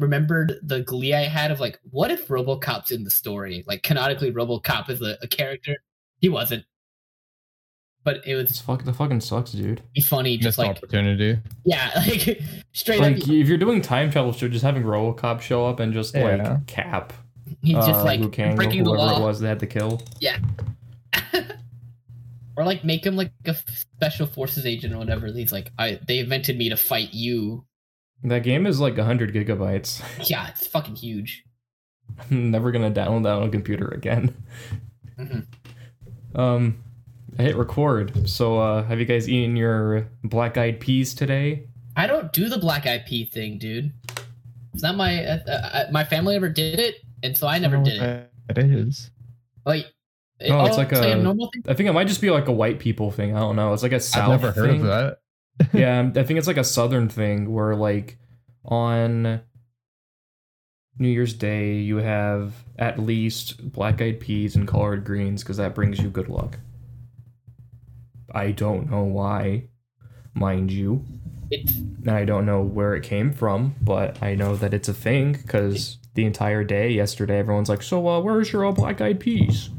remembered the glee I had of like, what if RoboCop's in the story? Like canonically, RoboCop is a, a character. He wasn't, but it It's was fuck. That fucking sucks, dude. be funny. Just Missed like opportunity. yeah, like straight Like up, if you're doing time travel, so just having RoboCop show up and just Yeah. like cap he's just uh, like Liu Kang or breaking the whoever law. it was they had to kill. Yeah. or like make him like a special forces agent or whatever. He's like, I they invented me to fight you. That game is like hundred gigabytes. Yeah, it's fucking huge. I'm never gonna download that on a computer again. Mhm. Um, I hit record. So, uh, have you guys eaten your black eyed peas today? I don't do the black eyed pea thing, dude. It's not my uh, uh, my family ever did it, and so I never don't know did what it. That is. Like, Oh, it's like a- normal thing. I think it might just be like a white people thing. I don't know. It's like a south. I've never heard of that. yeah, I think it's like a southern thing where like on New Year's Day you have at least black eyed peas and collard greens because that brings you good luck. I don't know why, mind you. And I don't know where it came from, but I know that it's a thing because the entire day yesterday everyone's like, "So, uh, where's your all black eyed peas?"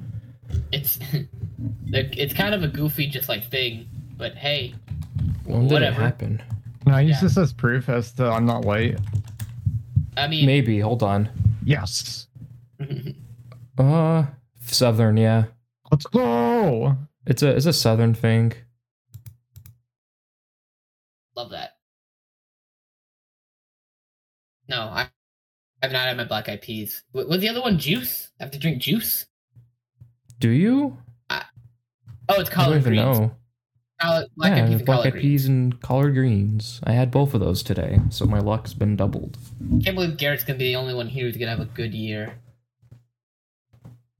it's it's kind of a goofy just like thing, but hey, When did Whatever. it happen? No, I use Yeah. this as proof as to I'm not white. I mean, Maybe. Hold on. Yes. Uh, southern. Yeah, Let's go. it's a it's a southern thing. love that. No, I I've not had my black eyed peas. Wa- Was the other one juice? I have to drink juice. Do you? Oh, it's I don't collard greens. know. Collard, black yeah, eyed peas and black eyed peas and collard greens. I had both of those today, so my luck's been doubled. Can't believe Garrett's gonna be the only one here who's gonna have a good year.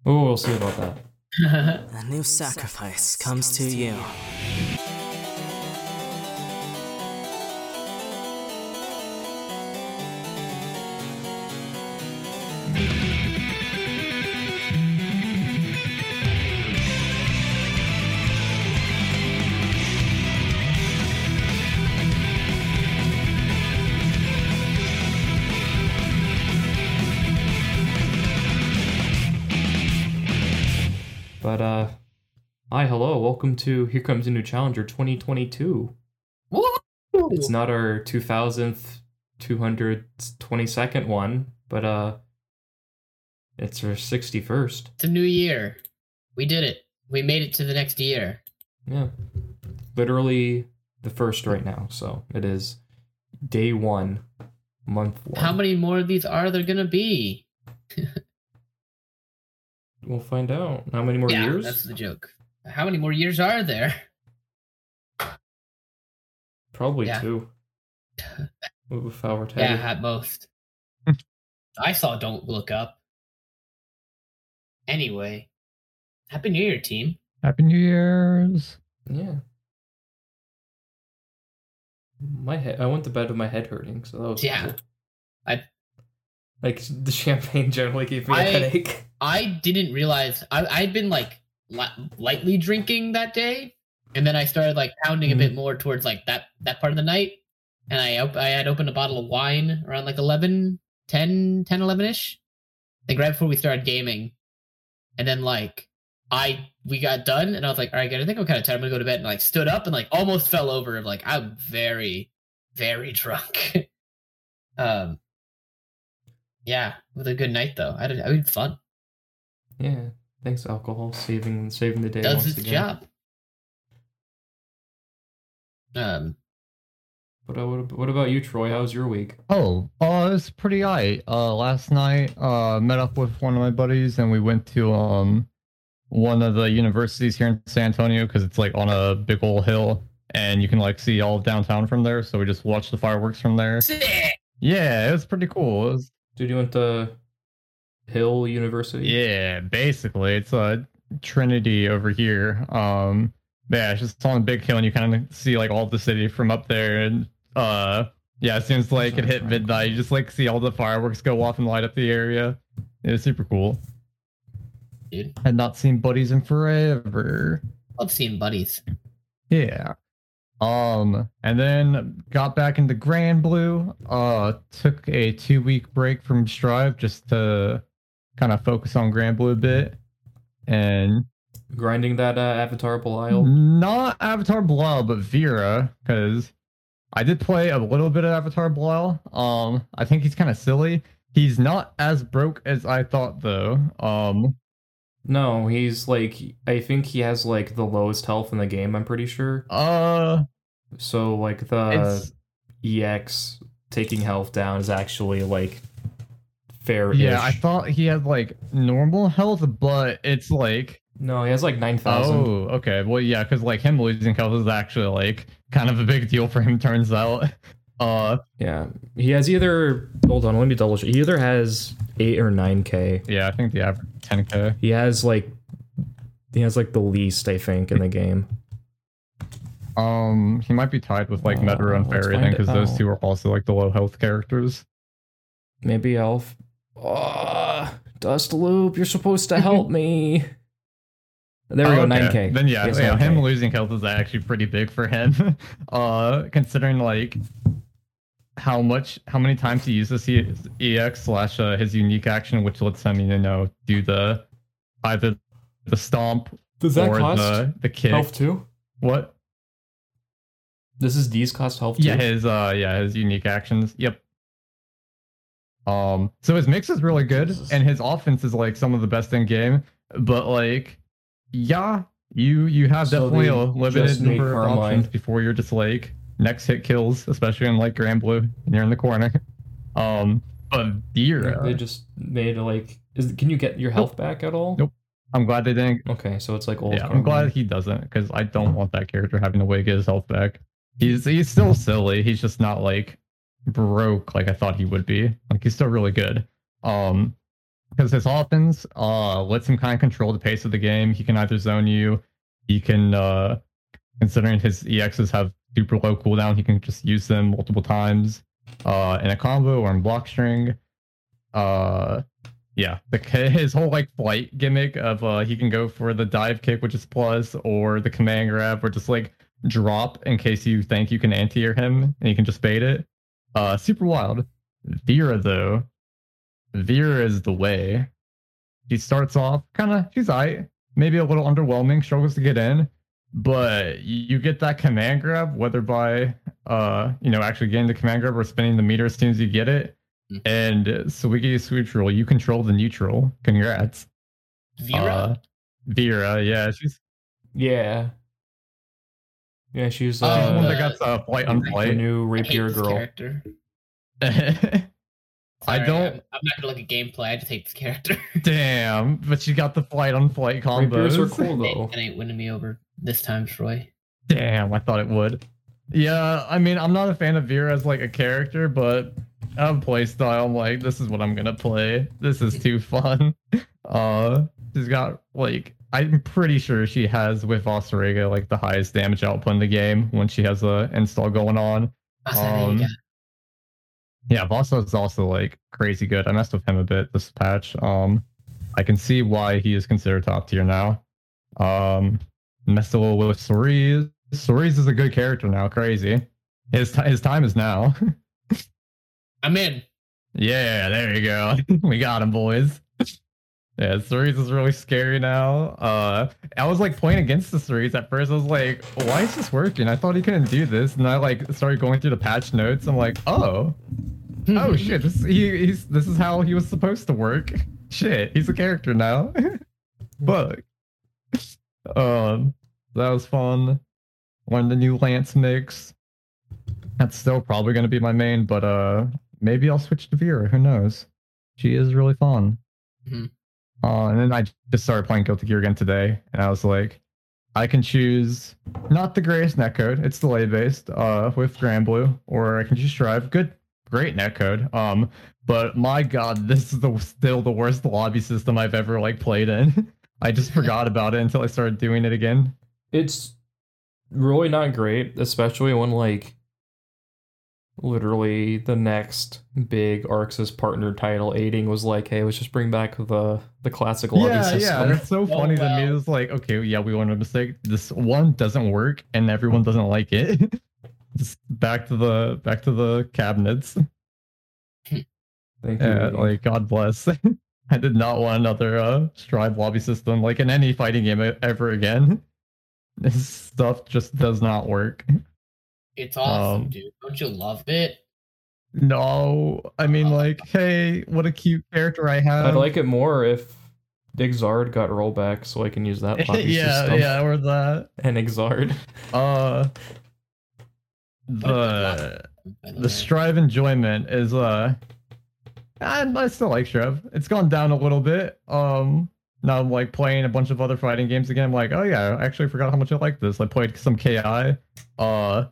Oh, we'll see about that. A new sacrifice comes to you. Hi, hello, welcome to Here Comes a New Challenger 2022. Woo! It's not our 2000th, 222nd one, but uh, it's our 61st. It's a new year. We did it. We made it to the next year. Yeah, literally the first right now. So it is day one, month one. How many more of these are there gonna be? We'll find out. How many more yeah, years? that's the joke. How many more years are there? Probably Yeah. two. With how we're Yeah, at most. I saw Don't Look Up. Anyway, Happy New Year, team. Happy New Year's. Yeah. My head. I went to bed with my head hurting, so that was Yeah. cool. I- like the champagne generally gave me a I- headache. I didn't realize I, I'd been like li- lightly drinking that day, and then I started like pounding a bit more towards like that that part of the night. And I op- I had opened a bottle of wine around like 11, 10, 10 11 ish. I think right before we started gaming, and then like I we got done, and I was like, all right, good. I think I'm kind of tired. I'm gonna go to bed, and like stood up and like almost fell over. Like I'm very, very drunk. um, yeah, it was a good night though. I had I had fun. Yeah. Thanks, alcohol, saving saving the day. does once its again. job. Um, But uh, what, what about you, Troy? How was your week? Oh, uh, was pretty alright. Uh, last night, uh, met up with one of my buddies and we went to um one of the universities here in San Antonio because it's like on a big old hill and you can like see all of downtown from there. So we just watched the fireworks from there. sick. Yeah, it was pretty cool. It was, Dude, you went to Hill University? yeah, basically, it's a Trinity over here. Um, yeah, it's just on a big hill and you kind of see like all the city from up there and uh. Yeah, as soon as like it hit midnight, you just like see all the fireworks go off and light up the area. It was super cool. Dude, Had not seen buddies in forever. love seeing buddies. Yeah. Um, and then got back into Granblue. Uh, took a two week break from Strive just to kind of focus on Granblue a bit, and Grinding that uh, Avatar Belial. not Avatar Belial, but Vira, because I did play a little bit of Avatar Belial. Um, I think he's kind of silly. He's not as broke as I thought, though. Um, No, he's like I think he has like the lowest health in the game. I'm pretty sure. uh, So like the EX taking health down is actually like fair. yeah. I thought he had like normal health, but it's like no, he has like nine thousand. Oh, okay. Well, yeah, because like him losing health is actually like kind of a big deal for him. Turns out. Uh, Yeah, he has either. Hold on, let me double check. He either has eight or nine k. yeah, I think the average 10k. He has like he has like the least I think in the game. Um, he might be tied with like Uh, Metera and let's Ferry then, because those two are also like the low health characters. Maybe Elf. Oh, Dustloop, you're supposed to help me. There we Oh, go, okay. nine k. Then yeah, yeah, him losing health is actually pretty big for him. uh, considering like how much, how many times he uses his EX slash uh, his unique action, which lets him, you know, do the either the stomp Does or the the kick. health too? What? This is D's cost health too. Yeah, his uh yeah, his unique actions. Yep. Um so his mix is really good and his offense is like some of the best in game, but like yeah, you you have So definitely a limited number of options before you're just like next hit kills, especially in like Granblue and you're in the corner. Um but Vira, They just made like. Is can you get your health back at all? Nope. I'm glad they didn't Okay, so it's like old. yeah, I'm glad he doesn't because I don't want that character having to wait get his health back. He's he's still silly. He's just not like broke like I thought he would be. Like he's still really good. Um, because his offense uh lets him kind of control the pace of the game. He can either zone you, he can uh considering his EXs have super low cooldown, he can just use them multiple times uh in a combo or in block string. Uh yeah, the his whole like flight gimmick of uh he can go for the dive kick, which is plus, or the command grab, or just like drop in case you think you can anti-air him and you can just bait it. Uh super wild. Vira though, Vira is the way. She starts off kind of she's alright, maybe a little underwhelming, struggles to get in, but you get that command grab, whether by uh you know actually getting the command grab or spinning the meter as soon as you get it. Mhm. And Swiggy Sweetrol, you control the neutral. Congrats. Vira. Uh, Vira, yeah, she's Yeah. Yeah, she's Oh, she's the uh, one uh, that got the flight the unflight. new rapier girl. character. I don't- I'm, I'm not gonna look at gameplay. I just hate this character. Damn, but she got the flight unflight Rapiers are combos. cool it, though. it ain't winning me over this time, Troy. Damn, I thought it would. Yeah, I mean, I'm not a fan of Vira as like a character, but I'm playstyle. I'm like, this is what I'm gonna play. This is too fun. Uh, she's got like, I'm pretty sure she has with Vaseraga like the highest damage output in the game when she has a install going on. Um, Yeah, Vossa is also like crazy good. I messed with him a bit this patch. Um, I can see why he is considered top tier now. Um, messed a little with Soriz. Soriz is a good character now. Crazy. His ti his time is now. I'm in. yeah, there you go. we got him, boys. Yeah, Soriz is really scary now. Uh, I was like playing against the Soriz at first. I was like, why is this working? I thought he couldn't do this, and I like started going through the patch notes. I'm like, oh, oh shit, this he, he's this is how he was supposed to work. Shit, he's a character now. But Um, that was fun. Learned the new Lance mix. That's still probably gonna be my main, but uh, maybe I'll switch to Vira. Who knows? She is really fun. Mhm. Uh, and then I just started playing Guilty Gear again today, and I was like, I can choose not the greatest netcode. It's delay based uh, with Granblue, or I can just drive Good, great netcode. Um, but my God, this is the still the worst lobby system I've ever like played in. I just forgot about it until I started doing it again. It's really not great, especially when like literally the next big ArcSys partner title, Eighting was like, hey, let's just bring back the the classic lobby yeah, system. yeah, it's so funny to me. wow. It's like, okay, yeah, we want a mistake. This one doesn't work, and everyone doesn't like it. Just back to the back to the cabinets. Thank you. Yeah, Eighting. like God bless. I did not want another uh Strive lobby system like in any fighting game ever again. This stuff just does not work. It's awesome, Um, dude. Don't you love it? No, I mean like, hey, what a cute character I have. I'd like it more if Digzard got rollback so I can use that lobby yeah, system. yeah, or that. And Xrd. Uh, the the. Strive enjoyment is uh, I, I still like Strive. It's gone down a little bit. Um, now I'm like playing a bunch of other fighting games again. I'm like, oh yeah, I actually forgot how much I like this. I played some KI. Uh,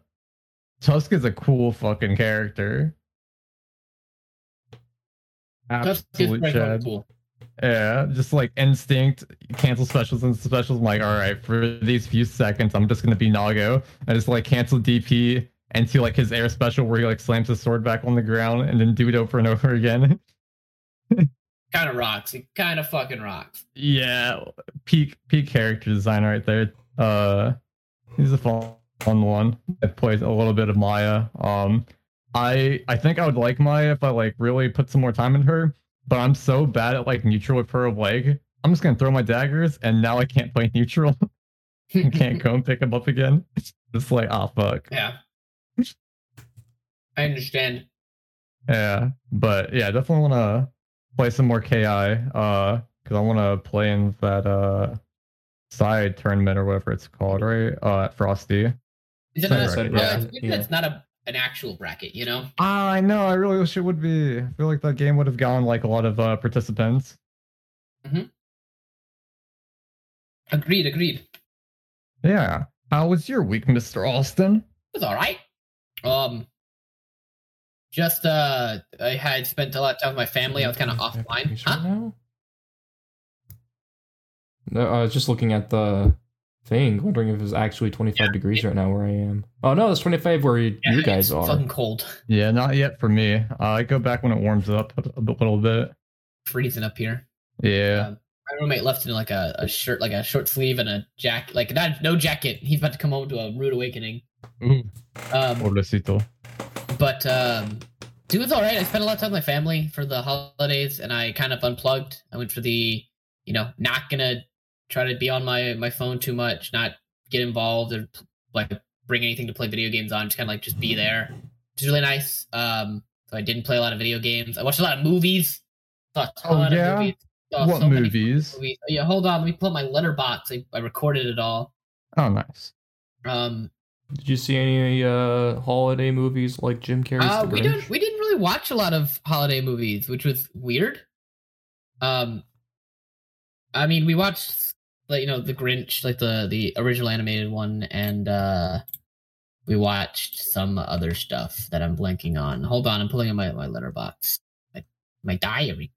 Tusk is a cool fucking character. Tusk is Absolute pretty fucking Chad. cool. Yeah, just like instinct, cancel specials and specials. I'm like, all right, for these few seconds, I'm just gonna be Nago. I just like cancel DP and into like his air special where he like slams his sword back on the ground and then do it over and over again. Kind of rocks. It kind of fucking rocks. yeah, peak peak character design right there. Uh, he's a fun, fun one. I played a little bit of Maya. Um, I I think I would like Maya if I like really put some more time in her. But I'm so bad at like neutral with her leg. I'm just gonna throw my daggers, and now I can't play neutral. Can't go and pick him up again. It's like, oh fuck. Yeah. I understand. Yeah, but yeah, definitely want to play some more KI. Uh, because I want to play in that uh side tournament or whatever it's called, right? Uh, at Frosty. Is it Sorry, not, well, yeah, it's weird yeah. it's not a, an actual bracket, you know? Ah, I know. I really wish it would be. I feel like that game would have gotten like a lot of uh, participants. Agreed, agreed. Yeah. How was your week, Mister Austin? It was all right. Um, just uh, I had spent a lot of time with my family. I was kind of offline. Application Huh? now? No, I was just looking at the thing, wondering if it's actually 25 degrees right now where I am. Oh no, it's 25 where you, Yeah, you guys it's are. fucking cold, Yeah, not yet for me. Uh, I go back when it warms up a, a little bit. freezing up here. Yeah. Um, my roommate left in like a, a shirt, like a short sleeve and a jacket, like not no jacket. He's about to come home to a rude awakening. Ooh, Um, pobrecito. but um, dude it's all right. I spent a lot of time with my family for the holidays, and I kind of unplugged. I went for the, you know, not gonna try to be on my my phone too much, not get involved or like bring anything to play video games on. Just kind of like just be there. It's really nice. Um, so I didn't play a lot of video games. I watched a lot of movies. Saw a Oh, yeah? of movies. Saw What so many movies? movies. Yeah, hold on. Let me pull up my Letterboxd. I, I recorded it all. Oh, nice. Um, Did you see any uh, holiday movies like Jim Carrey's Uh, The we didn't we didn't really watch a lot of holiday movies, which was weird. Um, I mean, we watched like you know the Grinch, like the the original animated one, and uh, we watched some other stuff that I'm blanking on. Hold on, I'm pulling in my my Letterboxd, my, my diary.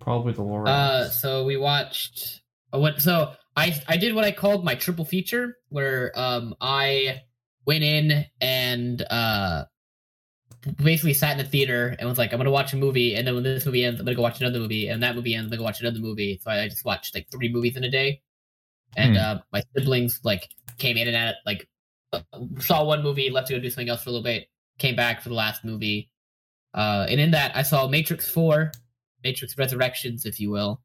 Probably the Lorax. Uh, so we watched what? So I I did what I called my triple feature, where um I went in and uh basically sat in the theater and was like, I'm gonna watch a movie, and then when this movie ends, I'm gonna go watch another movie, and that movie ends, I'm gonna go watch another movie. So I, I just watched like three movies in a day, and Hmm. uh my siblings like came in and out like uh, saw one movie, left to go do something else for a little bit, came back for the last movie. Uh, and in that, I saw Matrix 4, Matrix Resurrections, if you will,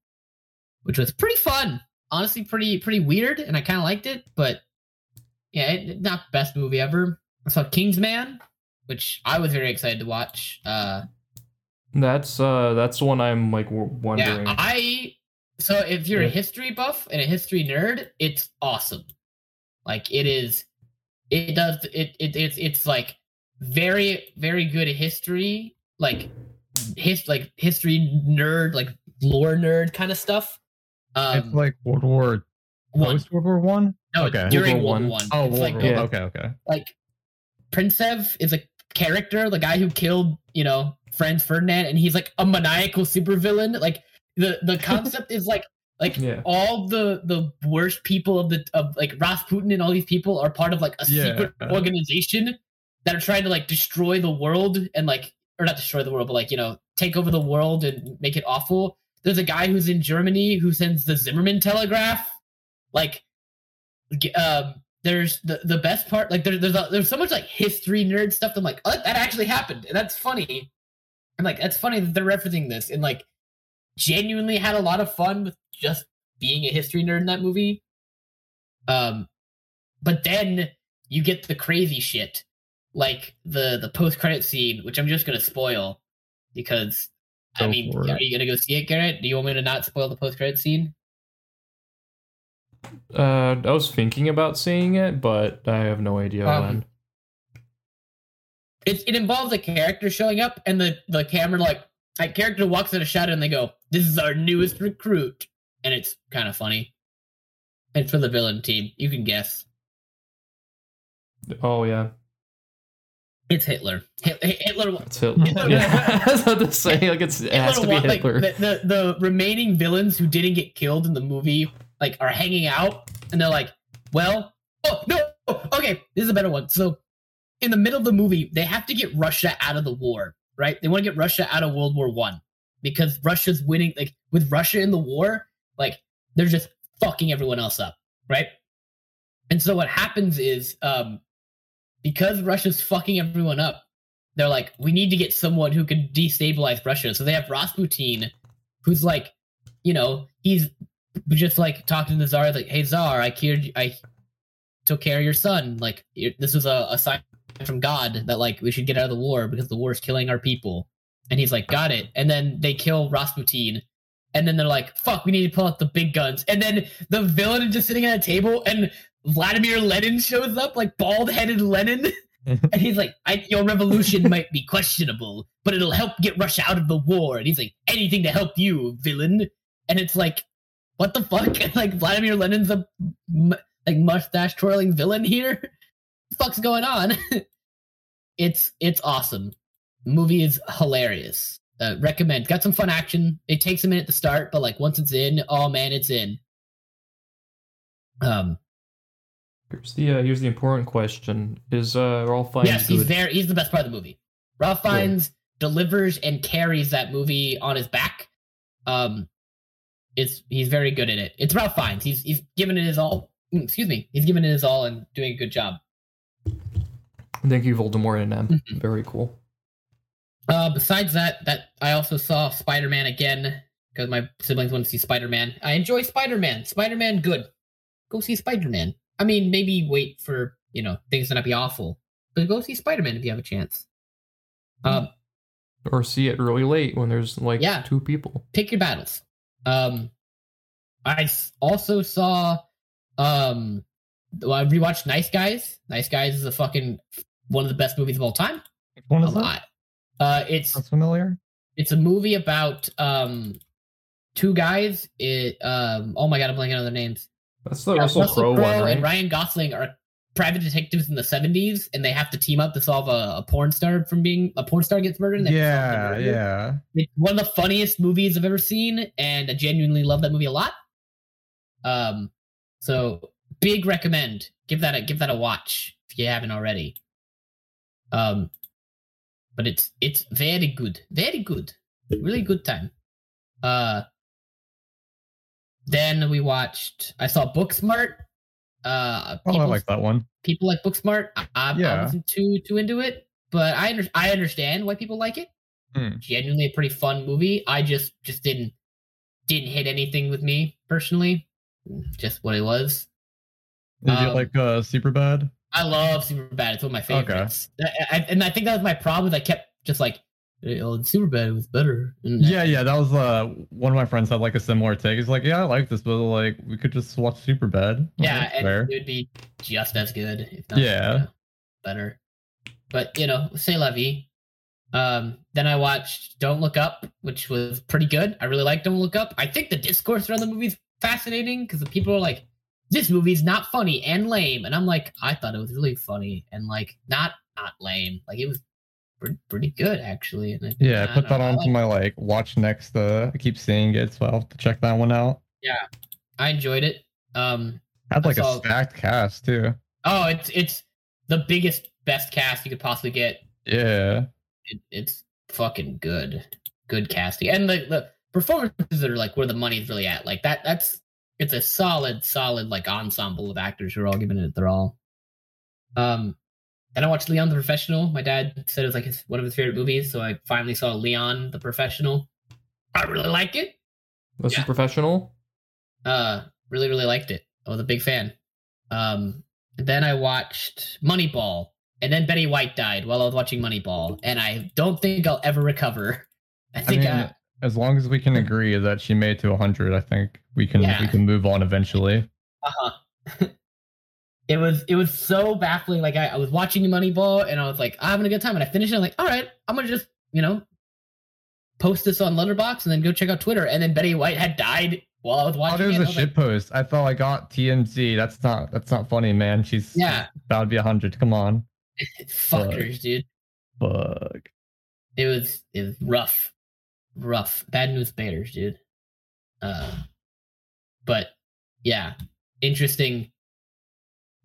which was pretty fun. Honestly, pretty pretty weird, and I kind of liked it. But yeah, it, not the best movie ever. I saw Kingsman, which I was very excited to watch. Uh, that's uh, that's the one I'm like w- wondering. yeah, I. So if you're a history buff and a history nerd, it's awesome. Like it is, it does it. it it's it's like very very good history, like his like history nerd, like lore nerd kind of stuff. Um, it's like World War one. post World War One. No, okay. during World War One. One. Oh, it's World like War. yeah. Okay, okay. like Princip is a character, the guy who killed, you know, Franz Ferdinand, and he's like a maniacal supervillain. Like the the concept is like like Yeah. all the the worst people of the of like Rasputin and all these people are part of like a Yeah. secret organization that are trying to like destroy the world and like or not destroy the world, but like you know take over the world and make it awful. There's a guy who's in Germany who sends the Zimmerman telegraph. Like, um, there's the the best part. Like there's there's a, there's so much like history nerd stuff. I'm like, oh, that actually happened. And that's funny. I'm like, that's funny that they're referencing this and like genuinely had a lot of fun with just being a history nerd in that movie. Um, but then you get the crazy shit, like the the post credit scene, which I'm just gonna spoil because I mean, are you gonna go see it, Garrett? Do you want me to not spoil the post credit scene? Uh, I was thinking about seeing it, but I have no idea Um, when. It it involves a character showing up, and the the camera like that character walks in a shadow, and they go, "This is our newest recruit," and it's kind of funny. It's for the villain team. You can guess. Oh yeah, It's Hitler. Hit- Hitler. it's Hitler. Hitler- yeah, I was about to say like it's, it has to be wa- like, Hitler. the, the the remaining villains who didn't get killed in the movie like are hanging out, and they're like, "Well, oh no, oh, okay, this is a better one." So, in the middle of the movie, they have to get Russia out of the war, right? They want to get Russia out of World War One because Russia's winning. Like with Russia in the war, like they're just fucking everyone else up, right? And so what happens is, um, because Russia's fucking everyone up, they're like, we need to get someone who can destabilize Russia. So they have Rasputin, who's like, you know, he's just like talking to the czar, like, hey czar, I cured, I took care of your son. Like, this was a, a sign from God that like we should get out of the war because the war is killing our people. And he's like, got it. And then they kill Rasputin. And then they're like, fuck, we need to pull out the big guns. And then the villain is just sitting at a table and Vladimir Lenin shows up, like bald headed Lenin. and he's like, I, your revolution might be questionable, but it'll help get Russia out of the war. And he's like, anything to help you, villain. And it's like, what the fuck? like Vladimir Lenin's a m- like mustache twirling villain here. the fuck's going on? It's it's awesome. movie is hilarious. Uh, recommend. Got some fun action. It takes a minute to start, but like once it's in, oh man, it's in. Um, Here's the uh, here's the important question: Is uh, Ralph Fiennes yes, good? he's there. He's the best part of the movie. Ralph. Fiennes delivers and carries that movie on his back. Um, it's he's very good at it. It's Ralph Fiennes. He's he's giving it his all. mm, Excuse me. He's giving it his all and doing a good job. Thank you, Voldemort and M. Mhm. Very cool. Uh, besides that, that I also saw Spider Man again because my siblings want to see Spider Man. I enjoy Spider Man. Spider Man, good. Go see Spider Man. I mean, maybe wait for you know things to not be awful, but go see Spider Man if you have a chance. Um, Or see it really late when there's like Yeah. two people. pick your battles. Um, I also saw um, well, I rewatched Nice Guys. Nice Guys is a fucking one of the best movies of all time. Which one of is that? lot. Uh, it's Sounds familiar. it's a movie about um two guys. It um oh my god, I'm blanking on their names. That's the Yeah, Russell Crowe one, right? and Ryan Gosling are private detectives in the 70s, and they have to team up to solve a, a porn star from being a porn star gets murdered. And they have to solve the Yeah, murder. yeah. It's one of the funniest movies I've ever seen, and I genuinely love that movie a lot. Um, so big recommend. Give that a give that a watch if you haven't already. Um, but it's it's very good, very good, really good time. Uh, then we watched. I saw Booksmart. Uh, Oh, I like that one. people like Booksmart. I, I, Yeah. I wasn't too too into it, but I under, I understand why people like it. Hmm. Genuinely a pretty fun movie. I just just didn't didn't hit anything with me personally. Just what it was. Did you Um, like uh, Superbad? I love Superbad. It's one of my favorites. I, I- and I think that was my problem. Is I kept just like, oh, Superbad was better. And Yeah, yeah. That was uh one of my friends had like a similar take. He's like, yeah, I like this, but like we could just watch Superbad. yeah, and it would be just as good, if not Yeah. you know, better. But you know, say la vie. Um, then I watched Don't Look Up, which was pretty good. I really like Don't Look Up. I think the discourse around the movie's fascinating because the people are like, "This movie's not funny and lame," and I'm like, I thought it was really funny and like not not lame. Like it was pretty, pretty good actually. And I, Yeah, I I put that know, I on like- to my like watch next. Uh, I keep seeing it, so I'll have to check that one out. Yeah, I enjoyed it. Um, Had like That's a stacked cast too. Oh, it's it's the biggest best cast you could possibly get. Yeah. It, it's fucking good, good casting, and the the performances are like where the money's really at. Like that. That's it's a solid, solid like ensemble of actors who are all giving it their all. Um, then I watched Leon the Professional. My dad said it was like his, one of his favorite movies, so I finally saw Leon the Professional. I really like it. That's Yeah. professional. Uh, really, really liked it. I was a big fan. Um, then I watched Moneyball, and then Betty White died while I was watching Moneyball, and I don't think I'll ever recover. I I think mean, I, as long as we can agree that she made it to 100, I think we can Yeah. we can move on eventually. uh-huh. it was it was so baffling. Like I, I was watching Moneyball, and I was like, I'm having a good time, and I finished it. I'm like, all right, I'm gonna just you know post this on Letterboxd and then go check out Twitter. And then Betty White had died while I was Oh, watching there was it. a shit like, post. I thought I got TMZ. That's not that's not funny, man. She's Yeah. about to be 100. Come on. Fuckers, dude. Fuck. it was it was rough, rough. Bad news bears, dude. Uh, but yeah, interesting.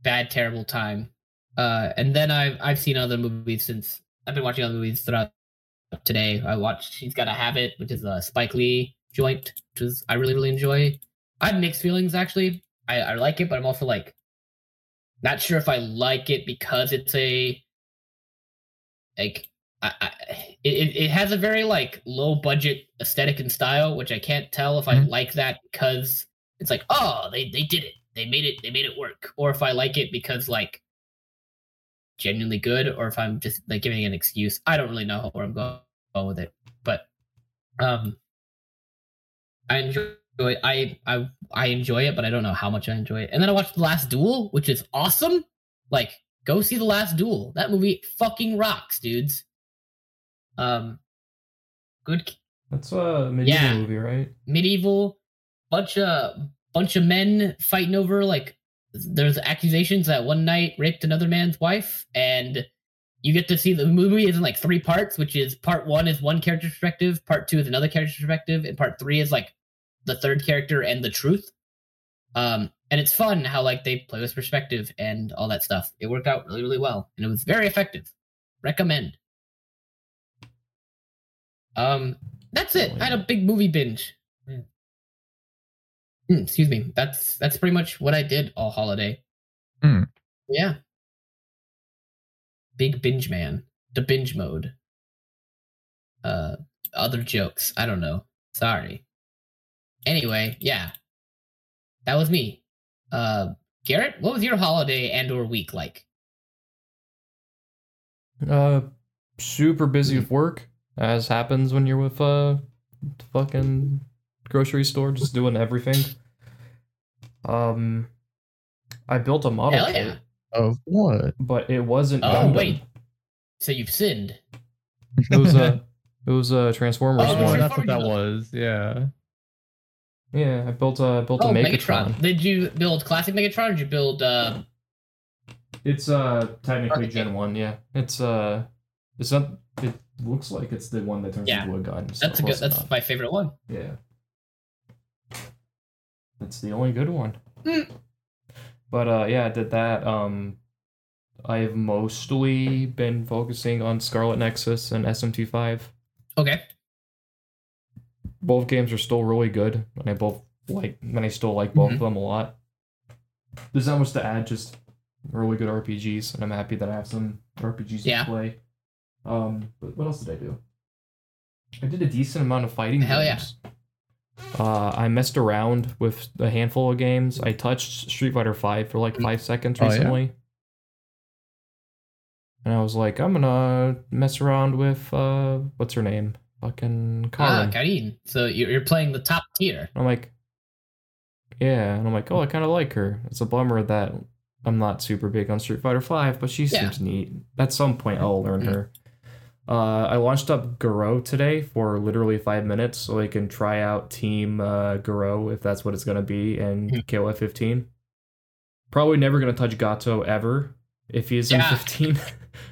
Bad, terrible time. Uh, and then I've I've seen other movies since I've been watching other movies throughout today. I watched She's Gotta Have It, which is a Spike Lee joint, which is I really really enjoy. I have mixed feelings actually. I, I like it, but I'm also like not sure if I like it because it's a like I, I, it, it has a very like low budget aesthetic and style, which I can't tell if I Mhm. like that because it's like, oh, they they did it, they made it, they made it work, or if I like it because like genuinely good, or if I'm just like giving an excuse. I don't really know where I'm going with it, but um, I enjoy. I I I enjoy it, but I don't know how much I enjoy it. And then I watched The Last Duel, which is awesome. Like, go see The Last Duel. That movie fucking rocks, dudes. Um, good That's a medieval Yeah. movie, right? medieval bunch of bunch of men fighting over like there's accusations that one knight raped another man's wife and you get to see the movie is in like three parts which is part one is one character's perspective part two is another character's perspective and part three is like the third character and the truth um and it's fun how like they play with perspective and all that stuff it worked out really really well and it was very effective recommend um that's it i had a big movie binge Hmm, excuse me. That's that's pretty much what I did all holiday. Hmm. Yeah. Big binge man. The binge mode. Uh other jokes. I don't know. Sorry. Anyway, yeah. That was me. Uh Garrett, what was your holiday and or week like? Uh, super busy with work, as happens when you're with a fucking grocery store, just doing everything. Um, I built a model Hell kit, yeah. Of what? but it wasn't. Oh, Gundam. wait. So you've sinned. it was a it was a Transformers Oh, one. that's what that was. Yeah. Yeah, I built a built Oh, a Megatron. Megatron. Did you build classic Megatron or did you build uh It's uh technically Okay. Gen One. Yeah, it's uh, it's not. It looks like it's the one that turns Yeah. into a gun. so that's a good that's enough. my favorite one. Yeah. It's the only good one. Mm. But uh yeah, I did that. Um I've mostly been focusing on Scarlet Nexus and SMT5. Okay. Both games are still really good, and I both like and I still like both Mhm. of them a lot. There's not much to add, just really good RPGs, and I'm happy that I have some RPGs Yeah. to play. Um, but what else did I do? I did a decent amount of fighting Hell yeah. Uh, I messed around with a handful of games. I touched Street Fighter Five for like five seconds Oh, yeah? recently, and I was like, I'm gonna mess around with uh, what's her name? Fucking Karin. Ah, Karin. Karin. So you're, you're playing the top tier. I'm like, yeah, and I'm like, oh, I kind of like her. It's a bummer that I'm not super big on Street Fighter Five, but she Yeah. seems neat. At some point, I'll learn Mhm. her. Uh, I launched up Garou today for literally five minutes, so I can try out Team uh, Garou if that's what it's gonna be, and Mhm. KOF 15. Probably never gonna touch Gato ever if he's in Yeah. 15.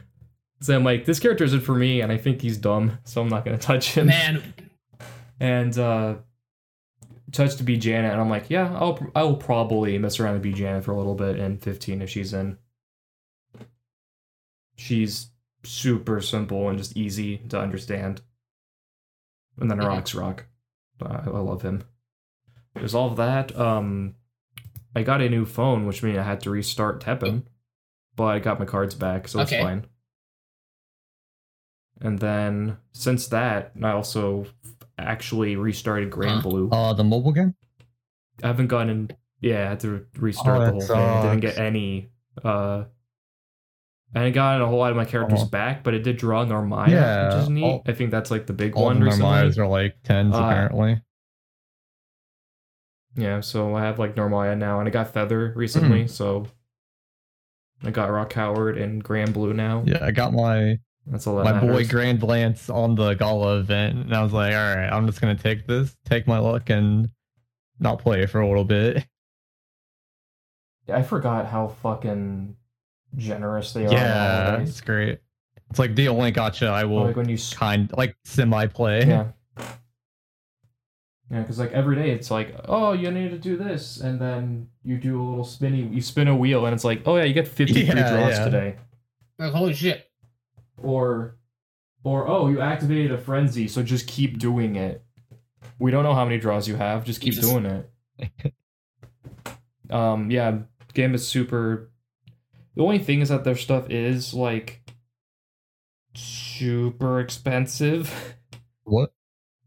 so I'm like, this character isn't for me, and I think he's dumb, so I'm not gonna touch him Man, and uh touched to B. Jenet, and I'm like, yeah, I'll I'll probably mess around with B. Jenet for a little bit in 15 if she's in. she's super simple and just easy to understand. And then. Rock's Rock. Uh, I love him. There's all of that. Um, I got a new phone, which means I had to restart Teppen, but I got my cards back, so it's fine. And then since that, I also actually restarted Grand Huh. Blue. Uh, the mobile game. I haven't gotten. Yeah, I had to restart Oh, the that whole thing. Didn't get any. Uh, I hadn't gotten a whole lot of my characters Oh. back, but it did draw Narmaya, Yeah, which is neat. all- I think that's like the big All one the recently. Are like tens Uh, apparently. Yeah, so I have like Narmaya now, and I got Feather recently, Hmm. so I got Rock Howard and Granblue now. Yeah, I got my That's all that my boy. Grand Lance on the Gala event, and I was like, all right, I'm just gonna take this, take my luck, and not play for a little bit. I forgot how fucking generous they are. Yeah, nowadays. it's great. It's like Duel Links gacha. I will like when you kind like semi play. Yeah. Yeah, because like every day it's like, oh, you need to do this, and then you do a little spinny, you spin a wheel, and it's like, oh yeah, you get fifty free Yeah, draws yeah. today, Like, holy shit. or, or oh, you activated a frenzy, so just keep doing it. We don't know how many draws you have, just keep Jesus. doing it. um, yeah, game is super. The only thing is that their stuff is like super expensive. What?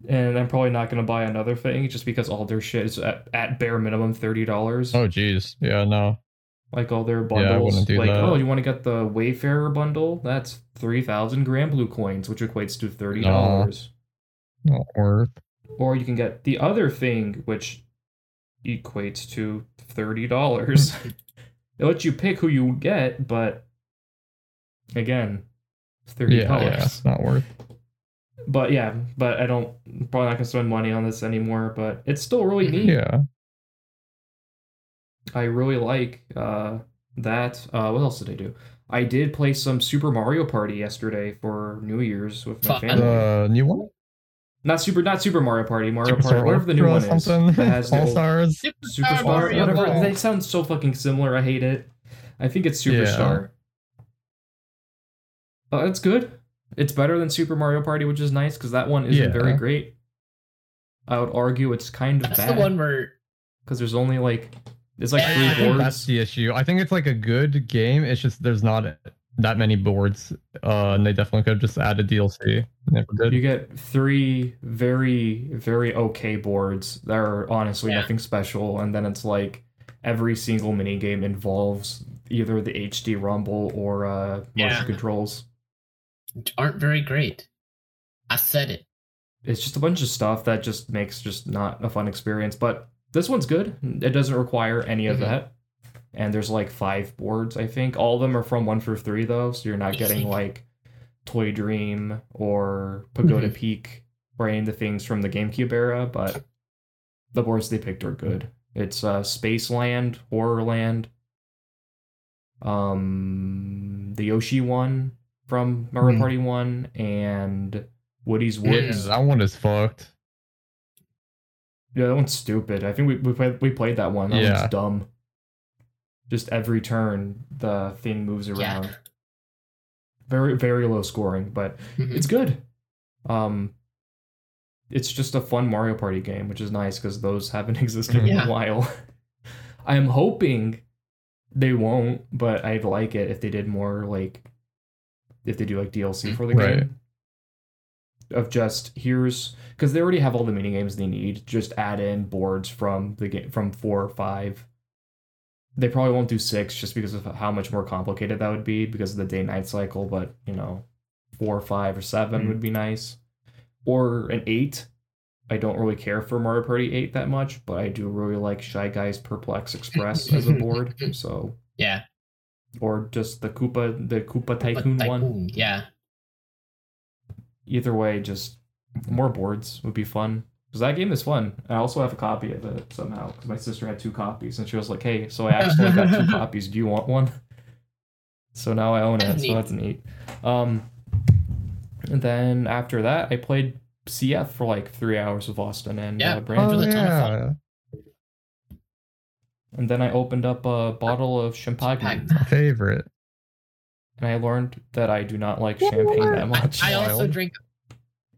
and I'm probably not gonna buy another thing just because all their shit is at, at bare minimum thirty dollars. Oh jeez. Yeah, no. Like all their Yeah, I bundles. wouldn't do like, that. oh, you want to get the Wayfarer bundle? That's three thousand Granblue coins, which equates to thirty dollars. Not worth. Or you can get the other thing, which equates to thirty dollars. they let you pick who you get, but again, thirty Yeah, dollars. yeah, it's not worth. But yeah, but I don't probably not gonna spend money on this anymore. But it's still really neat. Yeah. I really like uh, that. Uh, what else did I do? I did play some Super Mario Party yesterday for New Year's with my family. The new one? Not super, not Super Mario Party. Mario Superstar Party, whatever the new one is. something? That has the All old- stars. Superstar, Mario whatever. Ball. They sound so fucking similar. I hate it. I think it's Superstar. Uh, it's good. It's better than Super Mario Party, which is nice because that one isn't Yeah. very great. I would argue it's kind of That's bad the one where because there's only like it's like Yeah, I three think boards. that's the issue. I think it's like a good game. It's just there's not that many boards, uh, and they definitely could have just added DLC. Never did. You get three very, very okay boards that are honestly Yeah. nothing special, and then it's like every single mini game involves either the HD Rumble or uh, motion Yeah. controls. aren't very great. I said it. It's just a bunch of stuff that just makes just not a fun experience. But this one's good. It doesn't require any of Mhm. that. And there's like five boards, I think. All of them are from one for three though, so you're not getting like Toy Dream or Pagoda Mm-hmm. Peak or any of the things from the GameCube era, but the boards they picked are good. It's uh Spaceland, Horrorland, um the Yoshi one from Mario Hmm. Party 1 and Woody's Yeah, Woods. that one is fucked. Yeah, that one's stupid. I think we we played, we played that one. That Yeah. one's dumb. Just every turn the thing moves around. Yeah. Very very low scoring, but Mhm. it's good. Um it's just a fun Mario Party game, which is nice because those haven't existed in a while. I am hoping they won't, but I'd like it if they did more like if they do like DLC for the Right. game. Of just here's because they already have all the mini games they need. Just add in boards from the game from four or five. They probably won't do six just because of how much more complicated that would be because of the day night cycle. But you know, four or five or 7 Mhm. would be nice, or an eight. I don't really care for Mario Party eight that much, but I do really like Shy Guys Perplex Express as a board. So yeah. or just the Koopa the Koopa But Tycoon one. Yeah. Either way, just more boards would be fun. Because that game is fun. I also have a copy of it somehow. Because my sister had two copies, and she was like, "Hey, so I actually got two copies. Do you want one?" So now I own it. That's so neat. that's neat. Um, and then after that, I played CF for like three hours with Austin and Yeah. uh, Brandon. Oh a ton of fun. yeah, And then I opened up a bottle of champagne. Champagne. my favorite. and I learned that I do not like champagne that much. I also drink.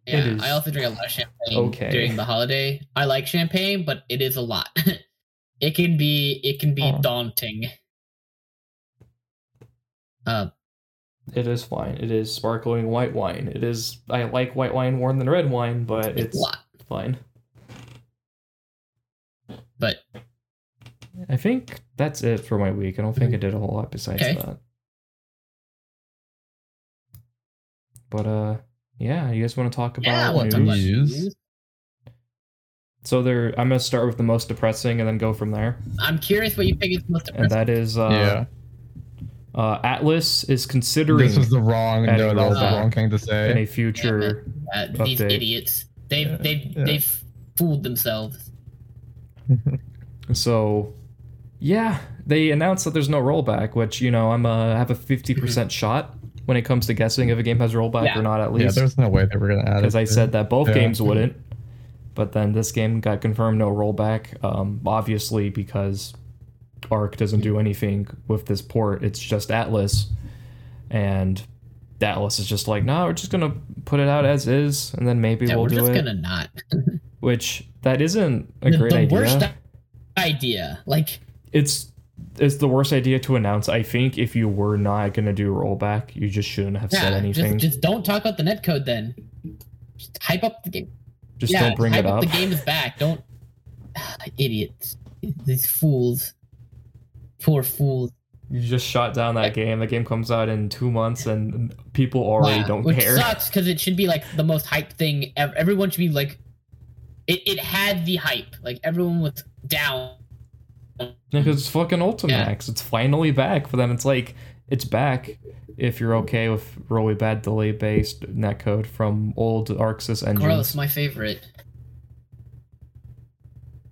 Yeah, I also drink a lot of champagne okay. during the holiday. I like champagne, but it is a lot. it can be it can be Oh. daunting. Uh, It is fine. It is sparkling white wine. It is. I like white wine more than red wine, but it's, it's fine. But I think that's it for my week. I don't think I did a whole lot besides Okay. that. But uh, yeah, you guys want to talk about yeah, we'll news? talk about news. news. So there, I'm gonna start with the most depressing and then go from there. I'm curious what you think is the most And that is uh, yeah. uh, Atlus is considering This is the wrong. adding No, that was the wrong thing to say. in a future. uh, these idiots. They've Yeah, they've yeah. they've fooled themselves. So, yeah, they announced that there's no rollback, which you know I'm uh, have a 50% shot when it comes to guessing if a game has rollback Yeah. or not. At least, yeah, least there's no way they were gonna add it. because I said that both Yeah. games wouldn't. But then this game got confirmed no rollback. Um, obviously because Arc doesn't do anything with this port. It's just Atlus, and Atlus is just like, no, we're just gonna put it out as is, and then maybe Yeah, we'll we're do just it. gonna not. Which that isn't a the, great the idea. worst idea. Like it's it's the worst idea to announce. I think if you were not gonna do rollback, you just shouldn't have said anything. just just don't talk about the netcode then. Just hype up the game. Just yeah, don't bring hype it up. The game is back. Don't idiots. These fools. Poor fools. You just shot down that game. The game comes out in two months, and people already Wow, don't which care. sucks because it should be like the most hyped thing ever. Everyone should be like, it, it had the hype. Like everyone was down. Because it's fucking Ultimax. It's finally back for them. It's like it's back if you're okay with really bad delay based netcode from old ArcSys engines. Gross, my favorite.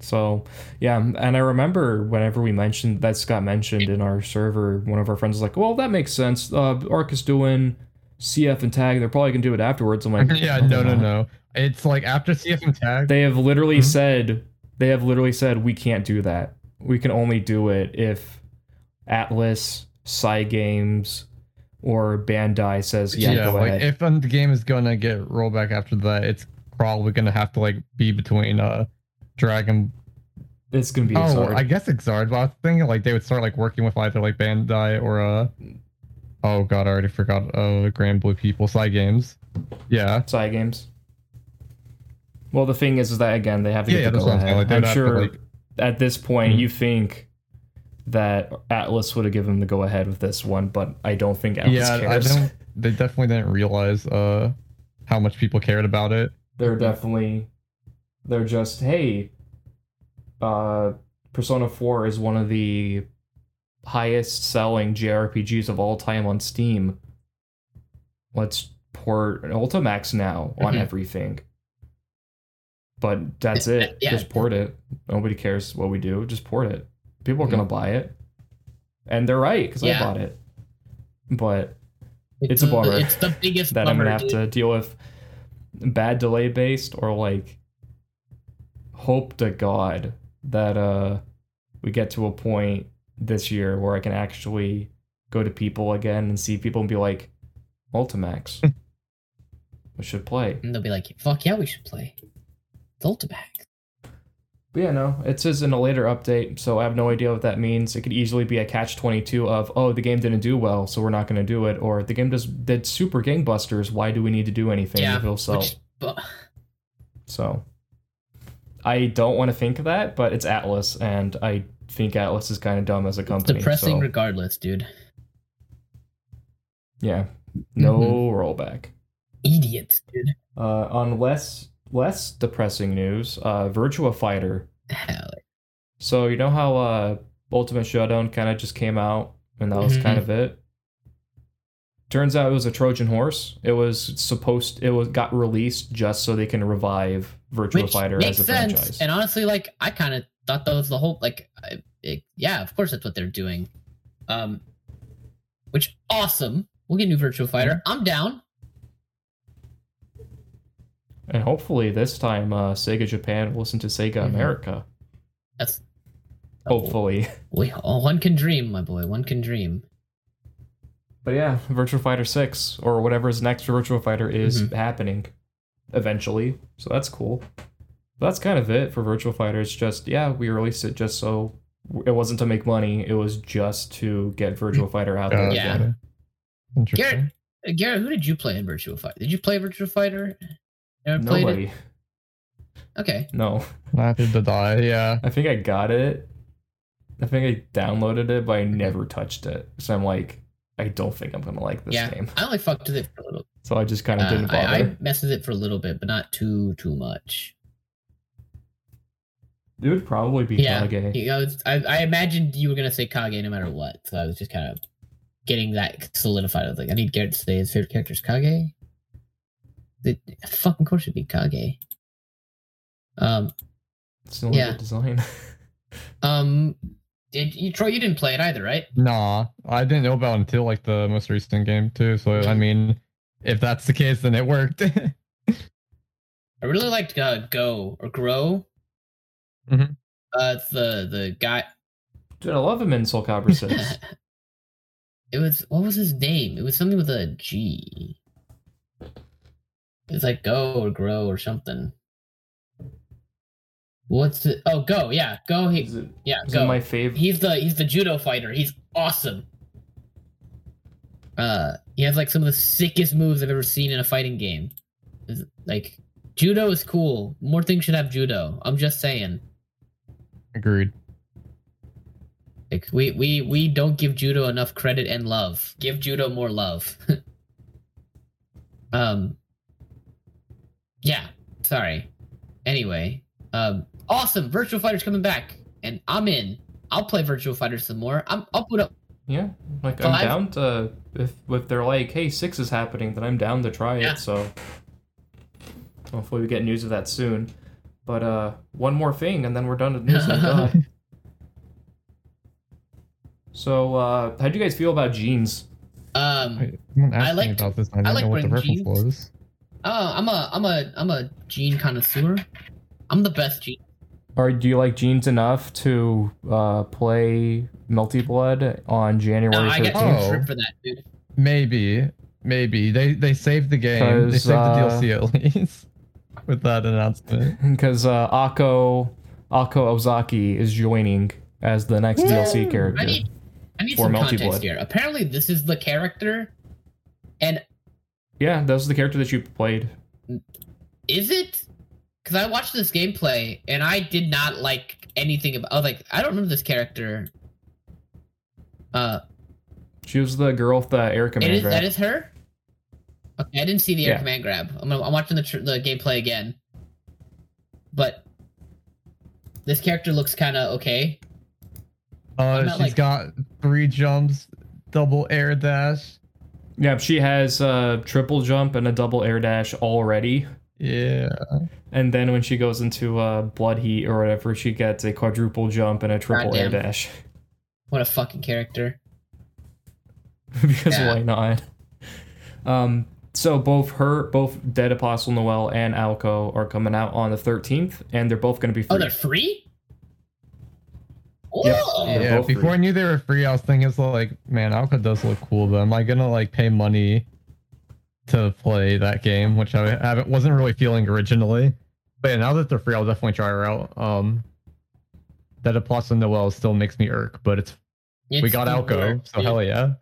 So yeah, and I remember whenever we mentioned that Scott mentioned in our server, one of our friends was like, "Well, that makes sense. Uh, Arc is doing CF and tag. They're probably gonna do it afterwards." I'm like, yeah, they're no, no, no. It's like after CF and tag. They have literally Mhm. said they have literally said we can't do that. We can only do it if Atlus, Psy Games, or Bandai says yeah, yeah, go like ahead. if the game is gonna get rollback after that, it's probably gonna have to like be between uh Dragon. it's gonna be Oh. I guess Xrd. But I was thinking like they would start like working with either like Bandai or uh. Oh god, I already forgot. Uh, Granblue People, Cygames. Yeah, Cygames. Well, the thing is, is that again they have to yeah, get yeah. the go what I'm saying. ahead. Like, I'm sure to, like, at this point Mhm. you think that Atlus would have given the go ahead with this one, but I don't think Atlus yeah, I don't. They definitely didn't realize uh how much people cared about it. they're definitely they're just hey uh persona 4 is one of the highest selling jrpgs of all time on steam let's port ultimax now on Mhm. everything but that's it Yeah. just port it nobody cares what we do just port it people are gonna buy it and they're right because Yeah. i bought it but It's a bummer It's the biggest that I'm gonna have dude. to deal with bad delay based or like hope to God that uh we get to a point this year where I can actually go to people again and see people and be like, Ultimax. we should play. And they'll be like, "Fuck yeah, we should play." It's Ultimax. But yeah, no, it says in a later update, so I have no idea what that means. It could easily be a catch twenty two of, oh, the game didn't do well, so we're not gonna do it, or the game just did super gangbusters, why do we need to do anything Yeah, it'll sell? Which, but, So I don't want to think of that, but it's Atlus, and I think Atlus is kind of dumb as a company. depressing so, regardless, dude. yeah, no Mm-hmm. rollback. Idiots, dude. Uh, on less depressing news, uh, Virtua Fighter. Hell. So you know how uh, Ultimate Showdown kind of just came out, and that was Mhm. kind of it. Turns out it was a Trojan horse. It was supposed. It was got released just so they can revive Virtua Which Fighter makes as a sense. franchise. And honestly, like I kind of thought that was the whole like, I, it, yeah, of course that's what they're doing. Um, which awesome. We'll get new Virtual Fighter. I'm down. And hopefully this time uh, Sega Japan will listen to Sega Mhm. America. That's Hopefully. we, oh, one can dream, my boy. One can dream. But yeah, Virtual Fighter 6 or whatever's next Virtual Fighter is Mhm. happening eventually. So that's cool. That's kind of it for Virtual Fighter. It's just, yeah, we released it just so it wasn't to make money. It was just to get Virtual Fighter out there. Yeah. again. Interesting. Garrett, uh, Garrett, who did you play in Virtual Fighter? Did you play Virtual Fighter? Never played Nobody. it? Okay. No. I did to die. Yeah. I think I got it. I think I downloaded it, but I never touched it. So I'm like, I don't think I'm gonna like this yeah. game. I only fucked with it for a little. So I just kind of Uh, didn't bother. I, I messed with it for a little bit, but not too too much. it would probably be Yeah. Kage. You know, it's- I, I imagined you were gonna say Kage no matter what, so I was just kind of getting that solidified. I was like, I need Garrett to say his favorite character is Kage. The fucking course it'd be Kage. Um, It's the only Yeah. good design. um, did you Troy? You didn't play it either, right? Nah, I didn't know about it until like the most recent game too. So I mean, if that's the case, then it worked. I really liked uh, Go or Grow. Mhm. Uh, the the guy. Dude, I love him in Soul Calibur 6. it was what was his name? It was something with a G. It was like Go or Grow or something. What's the? Oh, Go. Yeah, Go. He, Is it, yeah, is Go. my favorite? He's the he's the judo fighter. He's awesome. Uh, he has like some of the sickest moves I've ever seen in a fighting game. Is- Like, judo is cool. More things should have judo. I'm just saying. Agreed. Like, we we we don't give judo enough credit and love. Give judo more love. um. Yeah. Sorry. Anyway. Um. Awesome. Virtual Fighter's coming back, and I'm in. I'll play Virtual Fighter some more. I'm. I'll put up. Yeah, like Five? I'm down to if if they're like, hey, six is happening, then I'm down to try Yeah. it. So hopefully we get news of that soon. But uh, one more thing, and then we're done with news. Thank God. So uh, how do you guys feel about jeans? Um. Wait, someone asked I me liked- about this. I didn't like know what the wearing reference jeans. Was. Oh, I'm a I'm a I'm a gene connoisseur. I'm the best gene. Or do you like jeans enough to uh, play Melty Blood on January No, I got 13th? too Oh. trip for that, dude. Maybe, maybe they they saved the game. They saved uh, the DLC at least with that announcement. Because uh, Aoko Aoko Aozaki is joining as the next DLC character. I need I need For some Melty context Blood. here. Apparently, this is the character, and Yeah, that was the character that you played. is it? Because I watched this gameplay and I did not like anything about. I like, I don't remember this character. Uh, She was the girl with the air command is, grab. that is her. Okay, I didn't see the air Yeah. command grab. I'm, I'm watching the tr- the gameplay again, but this character looks kind of okay. Uh, I'm she's like- got three jumps, double air dash. Yeah, she has a triple jump and a double air dash already. Yeah, And then when she goes into uh, blood heat or whatever, she gets a quadruple jump and a triple air dash. What a fucking character. because Yeah. why not? Um, so both her, both Dead Apostle Noel and Aoko are coming out on the 13th, and they're both going to be free. Oh, they're free. Yep. Yeah. Before free. I knew they were free, I was thinking, it's like, man, Aoko does look cool, but am I gonna like pay money to play that game, which I haven't wasn't really feeling originally. But yeah, now that they're free, I'll definitely try her out. Um, that Apostle Noel still makes me irk, but it's, we got the Aoko, so dude. hell yeah.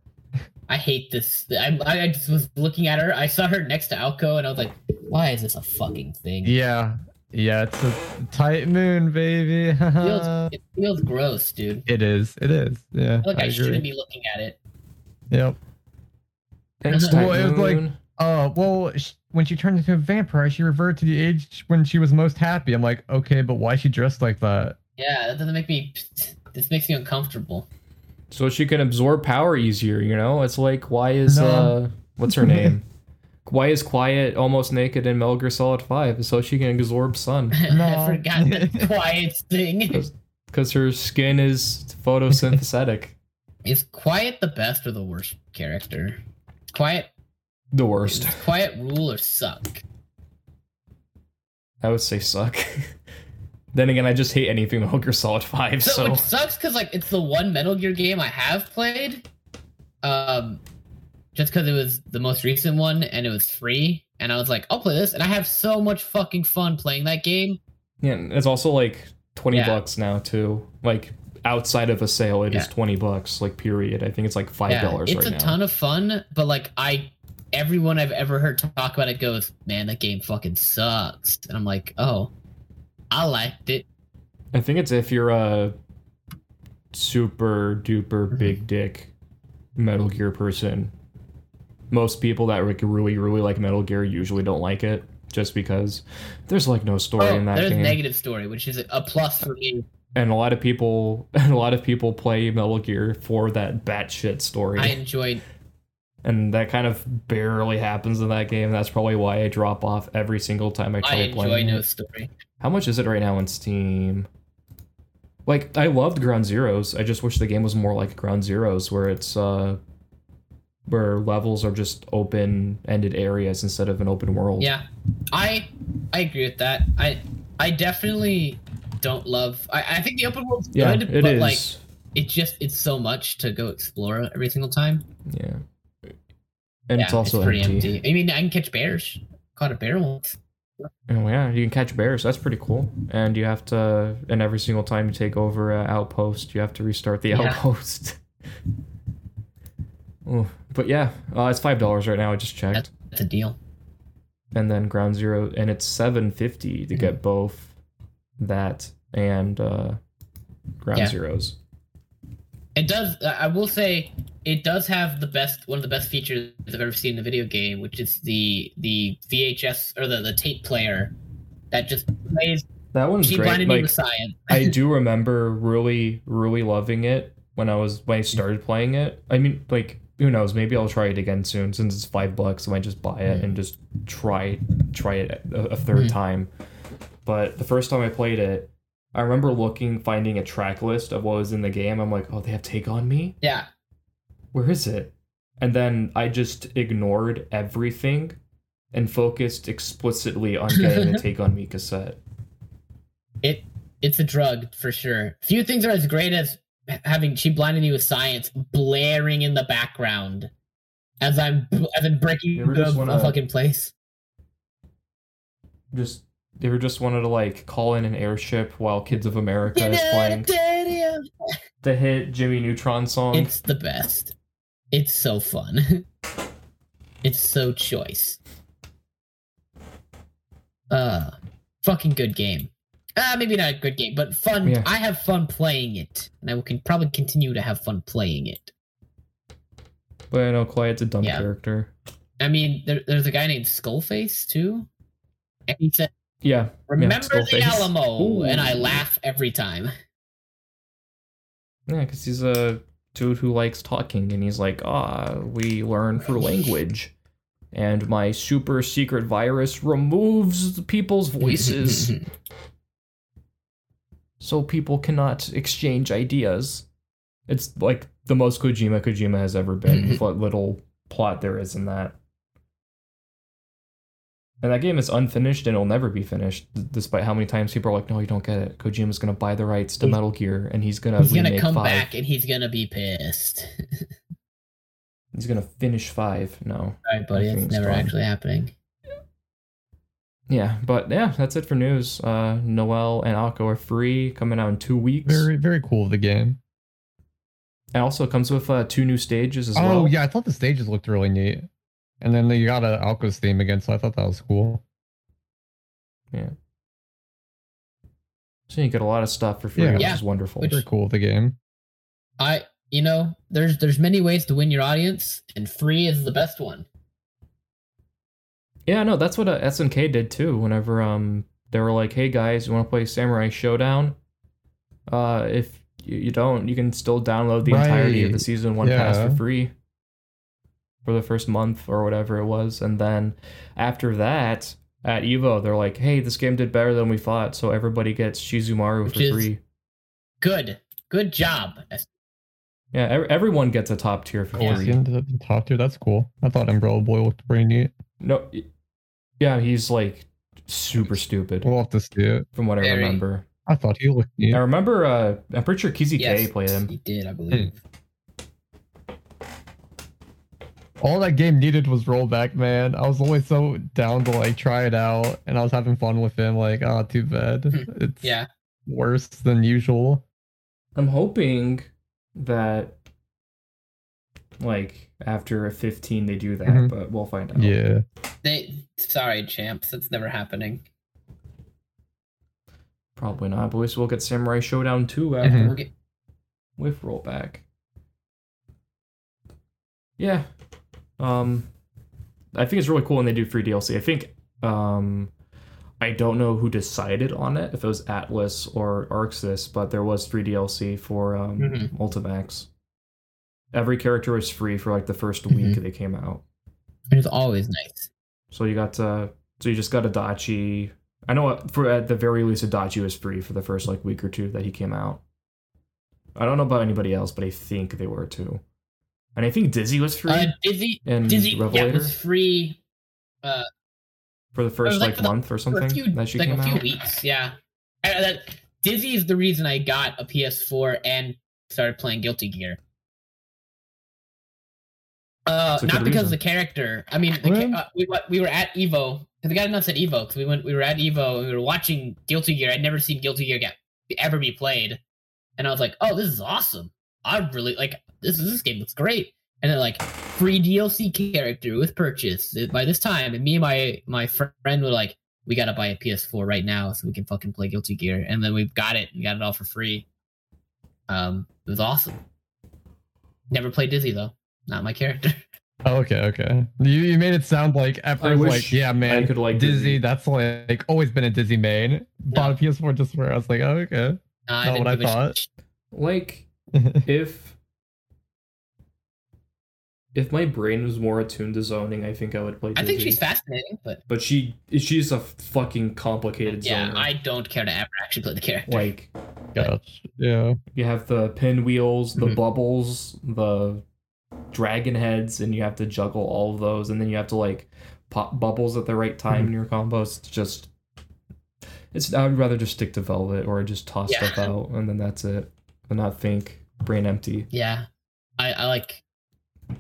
I hate this. I, I just was looking at her. I saw her next to Aoko, and I was like, "Why is this a fucking thing?" Yeah, yeah, it's a TYPE-MOON, baby. It feels, it feels gross, dude. it is, it is. Yeah, I feel like I, I shouldn't be looking at it. Yep. Thanks, Well, Type it was like- Uh, well, sh- when she turned into a vampire, she reverted to the age when she was most happy. I'm like, okay, but why is she dressed like that? Yeah, that doesn't make me. This makes me uncomfortable. so she can absorb power easier. You know, it's like why is No. uh, what's her name? why is Quiet almost naked in Metal Gear Solid Five? So she can absorb sun. I forgot the quiet thing. Because her skin is photosynthetic. Is Quiet the best or the worst character? Quiet, the worst. Quiet rule or suck? I would say suck. then again, I just hate anything Metal Gear Solid 5, So, so. it sucks because like it's the one Metal Gear game I have played. Um, just because it was the most recent one and it was free, and I was like, I'll play this, and I have so much fucking fun playing that game. Yeah, and it's also like twenty Yeah. bucks now too. Like outside of a sale, it is Yeah. twenty bucks. Like period. I think it's like five Yeah, dollars it's right a now. ton of fun, but like I, everyone I've ever heard talk about it goes, man, that game fucking sucks, and I'm like, oh, I liked it. I think it's if you're a super duper Mhm. big dick Metal Gear person. Most people that like really really like Metal Gear usually don't like it just because there's like no story Oh, in that game. there's game. negative story, which is a plus for me. and a lot of people and a lot of people play Metal Gear for that batshit story. I enjoyed. and that kind of barely happens in that game. That's probably why I drop off every single time I try I enjoy playing no story. How much is it right now on Steam? Like I loved Ground Zeroes. I just wish the game was more like Ground Zeroes, where it's uh, where levels are just open-ended areas instead of an open world. Yeah, I I agree with that. I I definitely don't love. I, I think the open world's yeah, good, but is. like it just it's so much to go explore every single time. yeah, and yeah, it's also pretty empty. empty. I mean, I can catch bears. Caught a bear once. Oh yeah, you can catch bears. That's pretty cool. And you have to, and every single time you take over an outpost, you have to restart the Yeah. outpost. oh, but yeah, uh, it's five dollars right now. I just checked, That's a deal. and then Ground Zero, and it's seven fifty to Mm-hmm. get both that and uh, Ground Yeah. Zeroes. It does. I I will say it does have the best one of the best features I've ever seen in a video game, which is the the VHS or the the tape player that just plays. That one's She great. Like. I do remember really, really loving it when I was when I started playing it. I mean, like who knows? Maybe I'll try it again soon since it's five bucks. I might just buy it and just try try it a, a third Mhm. time. But the first time I played it, I remember looking, finding a track list of what was in the game. I'm like, oh, they have Take on Me. Yeah, Where is it? And then I just ignored everything and focused explicitly on getting the Take on Me cassette. it it's a drug for sure. Few things are as great as having she blinded me with science blaring in the background as I'm as I'm breaking You ever into just a, wanna- fucking place. just they were just wanted to like call in an airship while Kids of America is playing the hit Jimmy Neutron song. It's the best. It's so fun. it's so choice. Uh fucking good game. Uh maybe not a good game, but fun. Yeah. I have fun playing it. And I will can probably continue to have fun playing it. but I know Quiet's a dumb Yeah. character. I mean, there, there's a guy named Skullface too. And he said, Yeah. Remember the Alamo Ooh. and I laugh every time. Yeah, because he's a dude who likes talking, and he's like, ah, we learn through language. And my super secret virus removes the people's voices so people cannot exchange ideas. It's like the most Kojima Kojima has ever been, with what little plot there is in that. And that game is unfinished and it'll never be finished, despite how many times people are like, "No, you don't get it. Kojima's gonna buy the rights to Metal Gear, and he's gonna he's gonna come five. back and he's gonna be pissed. He's gonna finish five. No, Alright, buddy, it's never actually happening. Yeah, but yeah, that's it for news. Uh, Noel and Aoko are free, coming out in two weeks, Very, very cool of the game. It also comes with uh, two new stages as oh well. Oh yeah, I thought the stages looked really neat. And then you got a Aoko's theme again, so I thought that was cool. Yeah. So you get a lot of stuff for free, Yeah. which Yeah. is wonderful. Which- Very cool of the game. I you know, there's there's many ways to win your audience, and free is the best one. Yeah, no, that's what uh, SNK did too. Whenever um they were like, "Hey guys, you want to play Samurai Shodown? Uh, if you, you don't, you can still download the entirety of the season one pass for free for the first month or whatever it was." And then after that, at Evo, they're like, "Hey, this game did better than we thought, so everybody gets Shizumaru Which for is- free." Good. Good job. Yeah, ev- everyone gets a top tier for Oh, free. he top tier? That's cool. I thought Umbrella Boy looked pretty neat. No, y- yeah, he's like super stupid We'll have to see it. from what I Very. remember. I thought he looked neat. I remember. Uh, I'm pretty sure Kizzy K played him. he did, I believe. all that game needed was rollback, man. I was always so down to like try it out, and I was having fun with him. Like, oh, too bad. It's Yeah. worse than usual. I'm hoping that like after a 15 they do that, Mhm. but we'll find out. Yeah. They sorry, champs. That's never happening. Probably not, but we still get Samurai Shodown 2 after Mhm. We'll get- with rollback. Yeah. Um I think it's really cool when they do free DLC. I think um I don't know who decided on it, if it was Atlus or ArcSys, but there was free DLC for um Mhm. Ultimax. Every character was free for like the 1st Mhm. week they came out. It's always nice. So you got uh so you just got a Adachi. I know uh, for at the very least a Adachi was free for the first like week or two that he came out. I don't know about anybody else, but I think they were too. And I think Dizzy was free Uh, Dizzy, and Dizzy, yeah, was free for the first like like, for the- month or something few, that she like came a few out. weeks. Yeah, Uh, that Dizzy is the reason I got a PS4 and started playing Guilty Gear. Uh, not because of the character. I mean, Well- ca- uh, we we were at Evo. The guy announced at Evo because we went. We were at Evo. and We were watching Guilty Gear. I'd never seen Guilty Gear get ever be played, and I was like, "Oh, this is awesome! I really like this. This game looks great." And then like free DLC character with purchase by this time, and me and my my friend were like, "We gotta buy a PS4 right now so we can fucking play Guilty Gear." And then we got it and got it all for free. Um, it was awesome. Never played Dizzy though. Not my character. Oh, okay, okay. You, you made it sound like at first, like, yeah, man, I could like Dizzy, Dizzy. that's like always been a Dizzy main. Bought a PS4 just for it. I was like, oh, okay. Uh, Not didn't what I thought. sh- Like if if my brain was more attuned to zoning, I think I would play I think she's fascinating, but but she she's a fucking complicated yeah, zoner. I don't care to ever actually play the character. like Gosh, yeah. you have the pinwheels, the Mhm. bubbles, the dragon heads, and you have to juggle all of those, and then you have to like pop bubbles at the right time Mm-hmm. in your combos. It's just, it's. I would rather just stick to Velvet or just toss Yeah. stuff out, and then that's it, and not think brain empty. yeah, I, I like.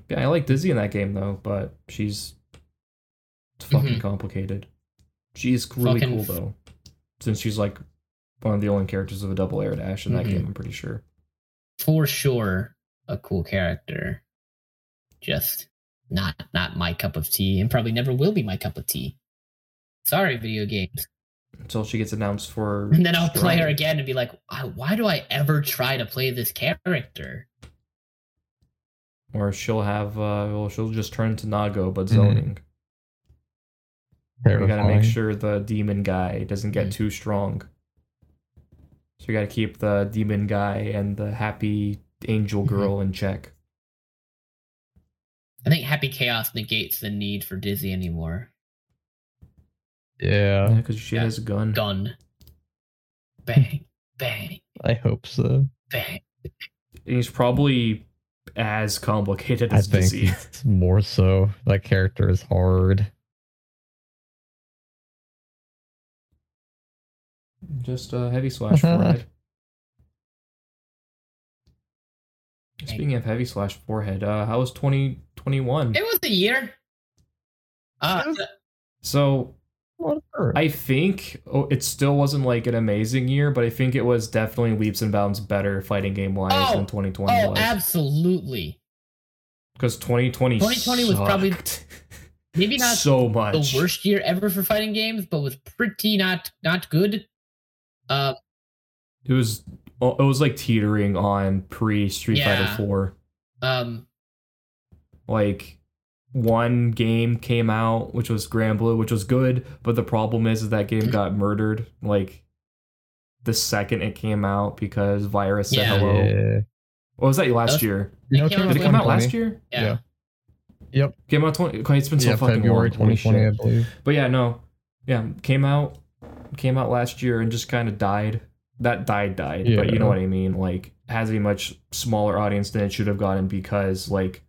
Yeah, I like Dizzy in that game though, but she's fucking Mhm. complicated. She's really Fucking cool though, since she's like one of the only characters with a double air dash in that Mhm. game. I'm pretty sure. for sure a cool character. Just not not my cup of tea, and probably never will be my cup of tea. Sorry, video games. Until she gets announced for. And then I'll play her again and be like, "Why- why do I ever try to play this character? Or she'll have, uh, well, she'll just turn to Nago, but Mhm. zoning. We gotta make sure the demon guy doesn't get Mm. too strong. So we gotta keep the demon guy and the happy angel Mm-hmm. girl in check. I think Happy Chaos negates the need for Dizzy anymore. Yeah, Yeah, because she Yeah. has a gun. Gun. Hmm. Bang, bang, I hope so. bang. He's probably as complicated I as think Dizzy. it's more so. That character is hard. Just a heavy slash forehead. Speaking of heavy slash forehead, uh, how was 2021? It was a year. Uh, So What? I think oh, it still wasn't like an amazing year, but I think it was definitely leaps and bounds better fighting game wise Oh, than 2020 oh, was. absolutely. Because 2020 2020 was probably Maybe not so much. the worst year ever for fighting games, but was pretty not not good. Uh, It was it was like teetering on pre Street Yeah. Fighter 4. um, Like one game came out, which was Granblue, which was good, but the problem is, is that game got murdered. Like the second it came out because virus said Yeah. hello. Yeah. What was that last That's- year? No, It came Did out it come out last year? yeah. Yeah. Yep. Came out 20. It's been so yeah, fucking February long. Holy 2020, I believe. But yeah, no, yeah, came out, came out last year and just kind of died. That died, died. But you know what I mean. Like has a much smaller audience than it should have gotten because like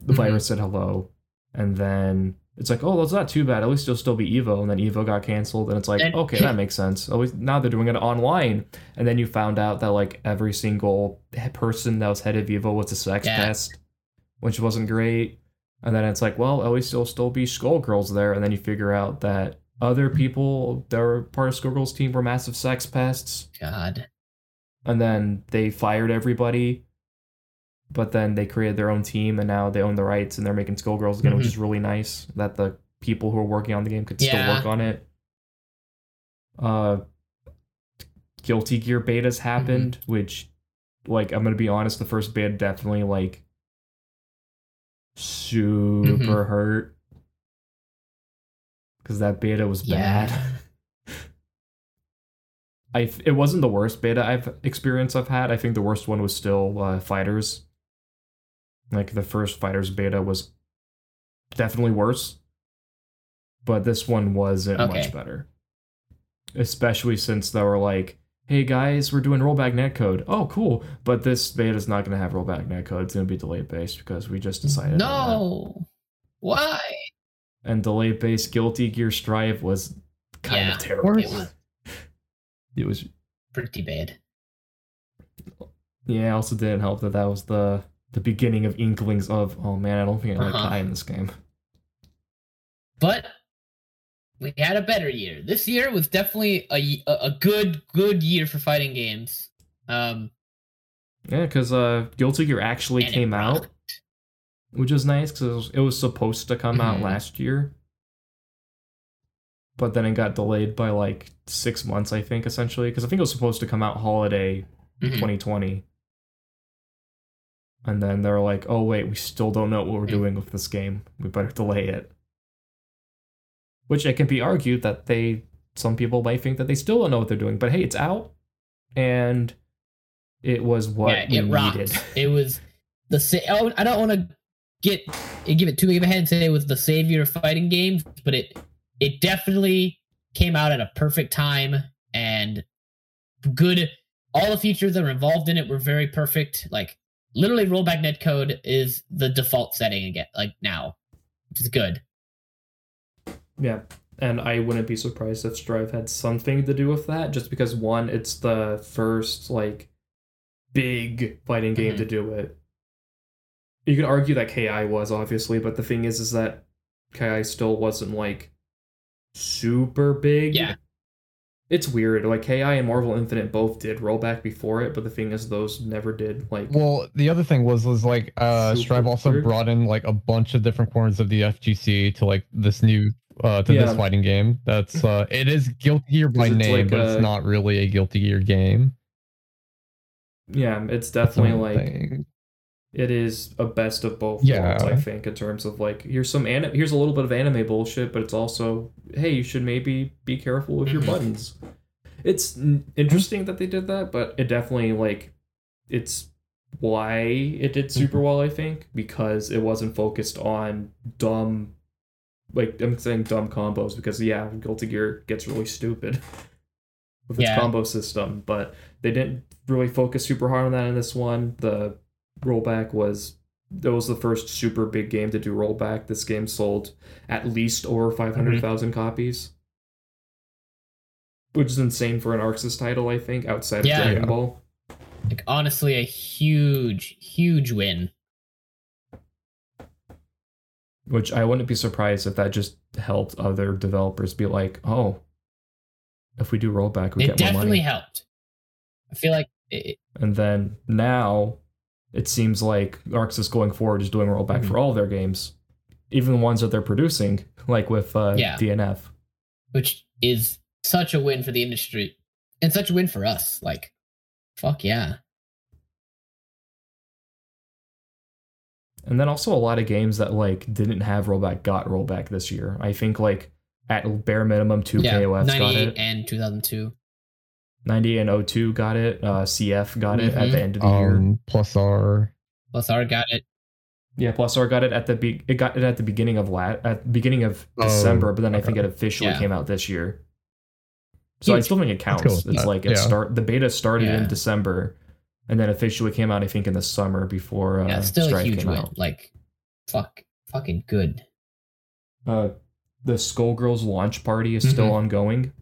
the Mhm. virus said hello, and then it's like, oh, that's not too bad. At least it'll still be Evo, and then Evo got canceled, and it's like, And- okay, that makes sense. At least now they're doing it online, and then you found out that like every single person that was head of Evo was a sex Yeah. pest, which wasn't great. And then it's like, well, at least there'll still be Skullgirls there. And then you figure out that other people that were part of Skullgirls team were massive sex pests. God. And then they fired everybody. But then they created their own team and now they own the rights and they're making Skullgirls again, which Mhm. is really nice that the people who are working on the game could still work on it. Uh Guilty Gear betas happened, which like I'm gonna be honest, the first beta definitely like super hurt. Cause that beta was bad. I it wasn't the worst beta I've experience I've had. I think the worst one was still uh, FighterZ. Like the first FighterZ beta was definitely worse, but this one wasn't Okay. much better. Especially since they were like, "Hey guys, we're doing rollback netcode." Oh, cool! But this beta is not going to have rollback netcode. It's going to be delayed based because we just decided. No. Why? And delay based Guilty Gear Strive was kind Yeah. of terrible. It was It was pretty bad. Yeah, it also didn't help that that was the the beginning of inklings of oh man, I don't think I like Uh-huh. Ky in this game. But we had a better year. This year was definitely a a good good year for fighting games. Um, Yeah, because uh, Guilty Gear actually came out, rocked. Which is nice because it was, it was supposed to come out Mhm. last year, but then it got delayed by like six months, I think, essentially, because I think it was supposed to come out holiday Mhm. 2020. And then they're like, oh, wait, we still don't know what we're Mm. doing with this game. We better delay it. Which it can be argued that they, some people might think that they still don't know what they're doing, but hey, it's out. And it was what yeah, we it rocked. needed. It was the same. oh, I don't want to get give it too big of a head and say it was the savior of fighting games, but it it definitely came out at a perfect time and good. All the features that were involved in it were very perfect. Like literally, rollback netcode is the default setting again. Like now, which is good. Yeah. And I wouldn't be surprised if Strive had something to do with that, just because one, it's the first like big fighting game Mhm. to do it. You can argue that KI was obviously, but the thing is is that KI still wasn't like super big. Yeah. It's weird. Like KI and Marvel Infinite both did rollback before it, but the thing is those never did like Well, the other thing was was like uh Super Strive also weird. brought in like a bunch of different corners of the FGC to like this new uh to Yeah. this fighting game. That's uh it is Guilty Gear by 'Cause it's name, like but a- it's not really a Guilty Gear game. yeah, it's definitely like thing. It is a best of both Yeah. worlds i think in terms of like here's some anim- here's a little bit of anime bullshit but it's also hey you should maybe be careful with your Mhm. buttons it's n- interesting that they did that but it definitely like it's why it did super well i think because it wasn't focused on dumb like i'm saying dumb combos because yeah guilty gear gets really stupid with its Yeah. combo system but they didn't really focus super hard on that in this one the rollback was that was the first super big game to do rollback. This game sold at least over mm-hmm. five hundred thousand copies, which is insane for an ArcSys title. I think outside of Yeah. Dragon Ball. Like honestly, a huge, huge win. Which I wouldn't be surprised if that just helped other developers be like, oh, if we do rollback, we It get more definitely helped. I feel like it, And then now it seems like ArcSys going forward is doing rollback Mhm. for all their games, even the ones that they're producing, like with uh, Yeah. DNF. which is such a win for the industry and such a win for us. Like, fuck yeah. And then also a lot of games that like didn't have rollback got rollback this year. I think like at bare minimum two yeah, KOFs got it. and 2002. 90 and 02 got it. Uh, CF got it at the end of the year. Um plus R. Plus, R got it. Yeah, Plus R got it at the be- it got it at the beginning of lat at the beginning of Oh, December, but then I think it officially Yeah. came out this year. So I still think it counts. cool. It's Yeah. like it Yeah. start the beta started Yeah. in December, and then officially came out I think in the summer before uh, yeah, it's still a huge came win. out. Like, fuck, fucking good. uh, the Skullgirls launch party is still Mhm. ongoing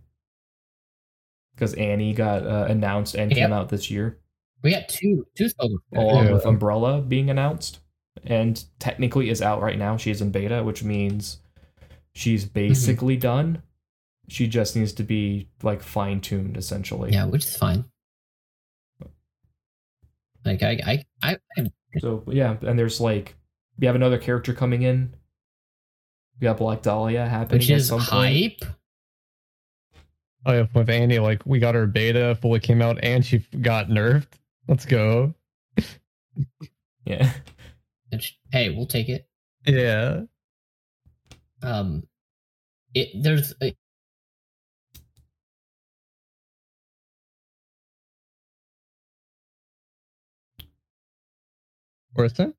because Annie got uh, announced and Yep. came out this year, We got two, two Skull. along Yeah. with Umbrella being announced and technically is out right now. She is in beta, which means she's basically done. She just needs to be like fine tuned, essentially. Yeah, which is fine. Like I, I, I, I So yeah, and there's like we have another character coming in. We got Black Dahlia happening which at is some point. hype. Oh yeah, with Annie, like we got her beta fully came out and she got nerfed. Let's go. Yeah. Which, hey, we'll take it. Yeah. Um, it there's a, Where's that?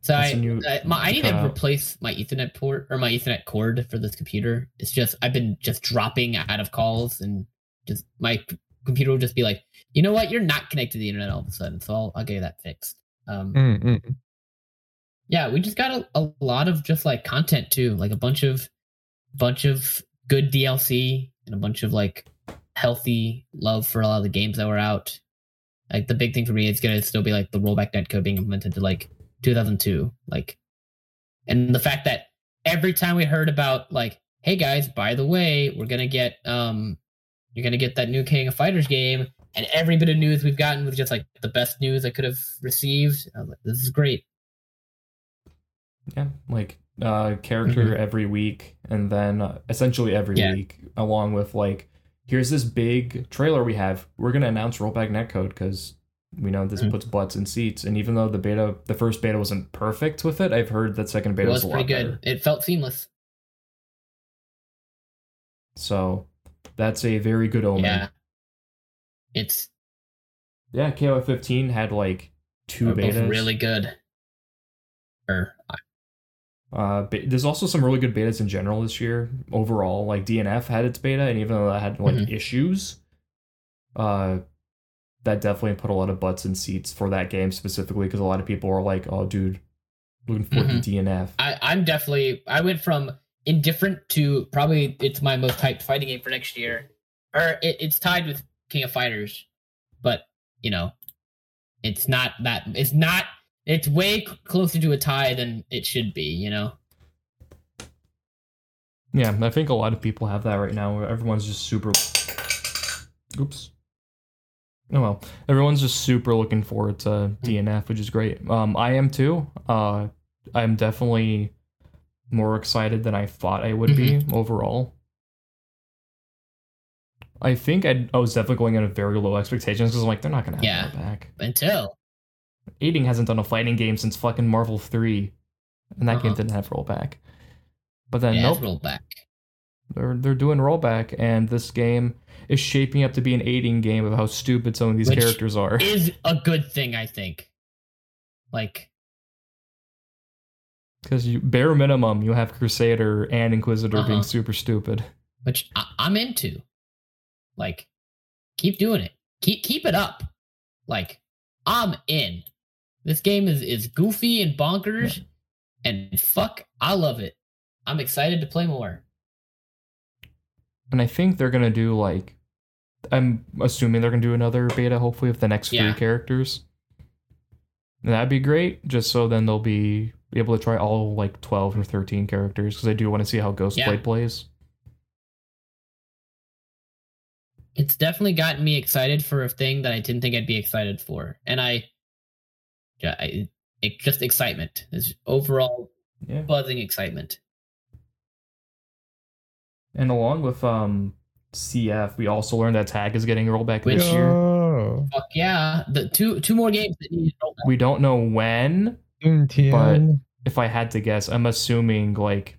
So I, new- I, my, I need to replace my Ethernet port or my Ethernet cord for this computer. It's just I've been just dropping out of calls and just my computer will just be like, you know what, you're not connected to the internet all of a sudden. So I'll I'll get that fixed. Um, Mm-mm. yeah we just got a, a lot of just like content too like a bunch of bunch of good dlc and a bunch of like healthy love for a lot of the games that were out like the big thing for me is gonna still be like the rollback netcode being implemented to like 2002 like and the fact that every time we heard about like hey guys by the way we're gonna get um you're gonna get that new king of fighters game and every bit of news we've gotten was just like the best news i could have received I was like, this is great Yeah. Like uh character every week and then uh, essentially every Yeah. week along with like here's this big trailer we have. We're going to announce rollback netcode cuz we know this Mhm. puts butts in seats and even though the beta the first beta wasn't perfect with it, I've heard that second It beta was was, a pretty lot good. better. It felt seamless. So that's a very good omen. Yeah. It's Yeah, KOF 15 had like two betas. really good. Or Uh, there's also some really good betas in general this year. Overall, like DNF had its beta, and even though that had like Mhm. issues, uh, that definitely put a lot of butts in seats for that game specifically because a lot of people are like, "Oh, dude, looking forward Mhm. to DNF." I, I'm definitely I went from indifferent to probably it's my most hyped fighting game for next year. Or it, it's tied with King of Fighters, but you know, it's not that it's not it's way c- closer to a tie than it should be. You know, Yeah, I think a lot of people have that right now. Where everyone's just super. Oops. Oh well, everyone's just super looking forward to DNF, which is great. Um, I am too. Uh, I'm definitely more excited than I thought I would be overall. I think I'd, I was definitely going in with very low expectations because I'm like, they're not gonna have Yeah. back. until Eighting hasn't done a fighting game since fucking Marvel Three, and that game Uh-huh. didn't have rollback. But then yeah, nope, it's rolled back. They're they're doing rollback, and this game is shaping up to be an Eighting game of how stupid some of these Which characters are. Is a good thing, I think. Like Because you bare minimum, you have Crusader and Inquisitor Uh-huh. being super stupid. which I, I'm into. Like, keep doing it. Keep keep it up. Like, I'm in. This game is is goofy and bonkers, and fuck, I love it. I'm excited to play more. And I think they're gonna do like, I'm assuming they're gonna do another beta, hopefully, with the next three characters. And that'd be great, just so then they'll be able to try all like twelve or thirteen characters, because I do want to see how Ghostblade Yeah. plays. It's definitely gotten me excited for a thing that I didn't think I'd be excited for, and I, yeah, I it, just excitement. Is overall Yeah. buzzing excitement. And along with um CF, we also learned that Tag is getting rollback Which- this year. Oh. Fuck yeah! The two two more games that need rollback. We don't know when. but If I had to guess, I'm assuming like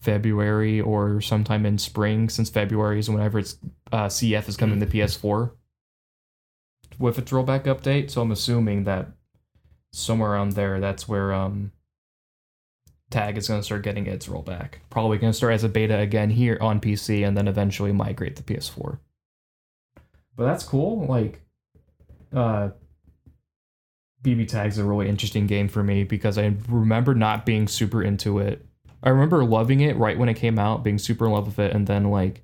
February or sometime in spring, since February is whenever it's uh, CF is coming to PS4 with its rollback update. So I'm assuming that somewhere around there, that's where um Tag is going to start getting its rollback. Probably going to start as a beta again here on PC, and then eventually migrate to PS4. But that's cool. Like, uh, BB Tag's is a really interesting game for me because I remember not being super into it. I remember loving it right when it came out, being super in love with it, and then like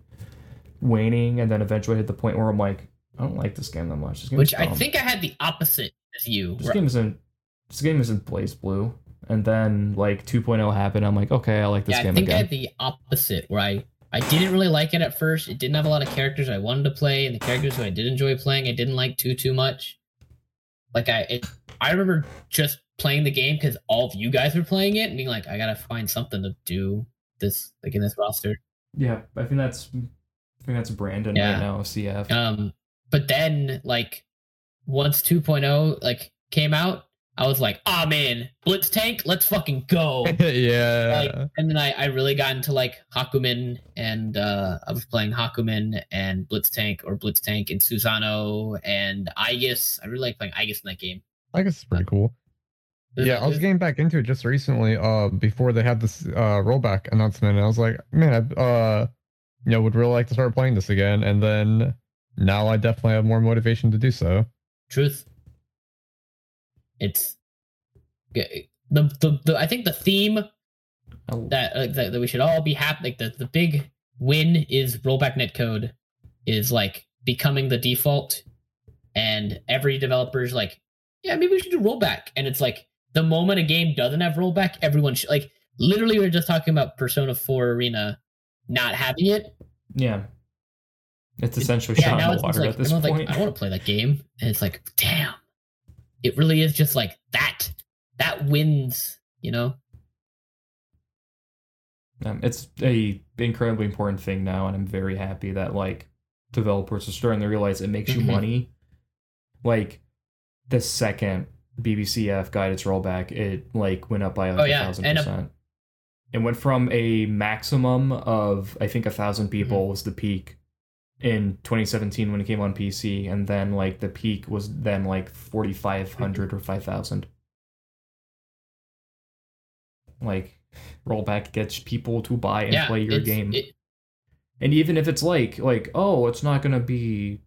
waning, and then eventually hit the point where I'm like, I don't like this game that much. This game Which I think I had the opposite as you. this where game isn't. this game isn't BlazBlue. And then like 2.0 happened. I'm like, okay, I like this yeah, I game think I again. had the opposite where I I didn't really like it at first. It didn't have a lot of characters I wanted to play, and the characters who I did enjoy playing, I didn't like too too much. Like I, it, I remember just playing the game because all of you guys were playing it, and being like, I gotta find something to do this like in this roster. yeah, I think that's I think that's Brandon Yeah. right now, CF. Um, but then like once 2.0 like came out, I was like, ah man, Blitz Tank, let's fucking go. yeah. like, and then I, I really got into like Hakumen and uh, I was playing Hakumen and Blitz Tank or Blitz Tank and Susano and Aegis. I really like playing Aegis in that game. I guess it's pretty cool. Yeah, I was getting back into it just recently, uh, before they had this uh rollback announcement, and I was like, man, I uh, you know, would really like to start playing this again, and then now I definitely have more motivation to do so. truth. It's the, the the I think the theme Oh, that uh, that, that we should all be happy. Like the the big win is rollback netcode is like becoming the default, and every developer's like, yeah, maybe we should do rollback. And it's like the moment a game doesn't have rollback, everyone should like. Literally, we are just talking about Persona Four Arena not having it. yeah. It's essentially Yeah, shot now in the water like at this point. like, I want to play that game, and it's like, damn, it really is just like that. That wins, you know. Um, it's a incredibly important thing now, and I'm very happy that like developers are starting to realize it makes you Mhm. money. Like the second BBCF got its rollback, it like went up by like Oh, a thousand percent. It went from a maximum of I think a thousand Mm-hmm. people was the peak in 2017 when it came on PC, and then like the peak was then like 4,500 or 5,000. Like rollback gets people to buy and yeah, play your game. it- and even if it's like like oh it's not gonna be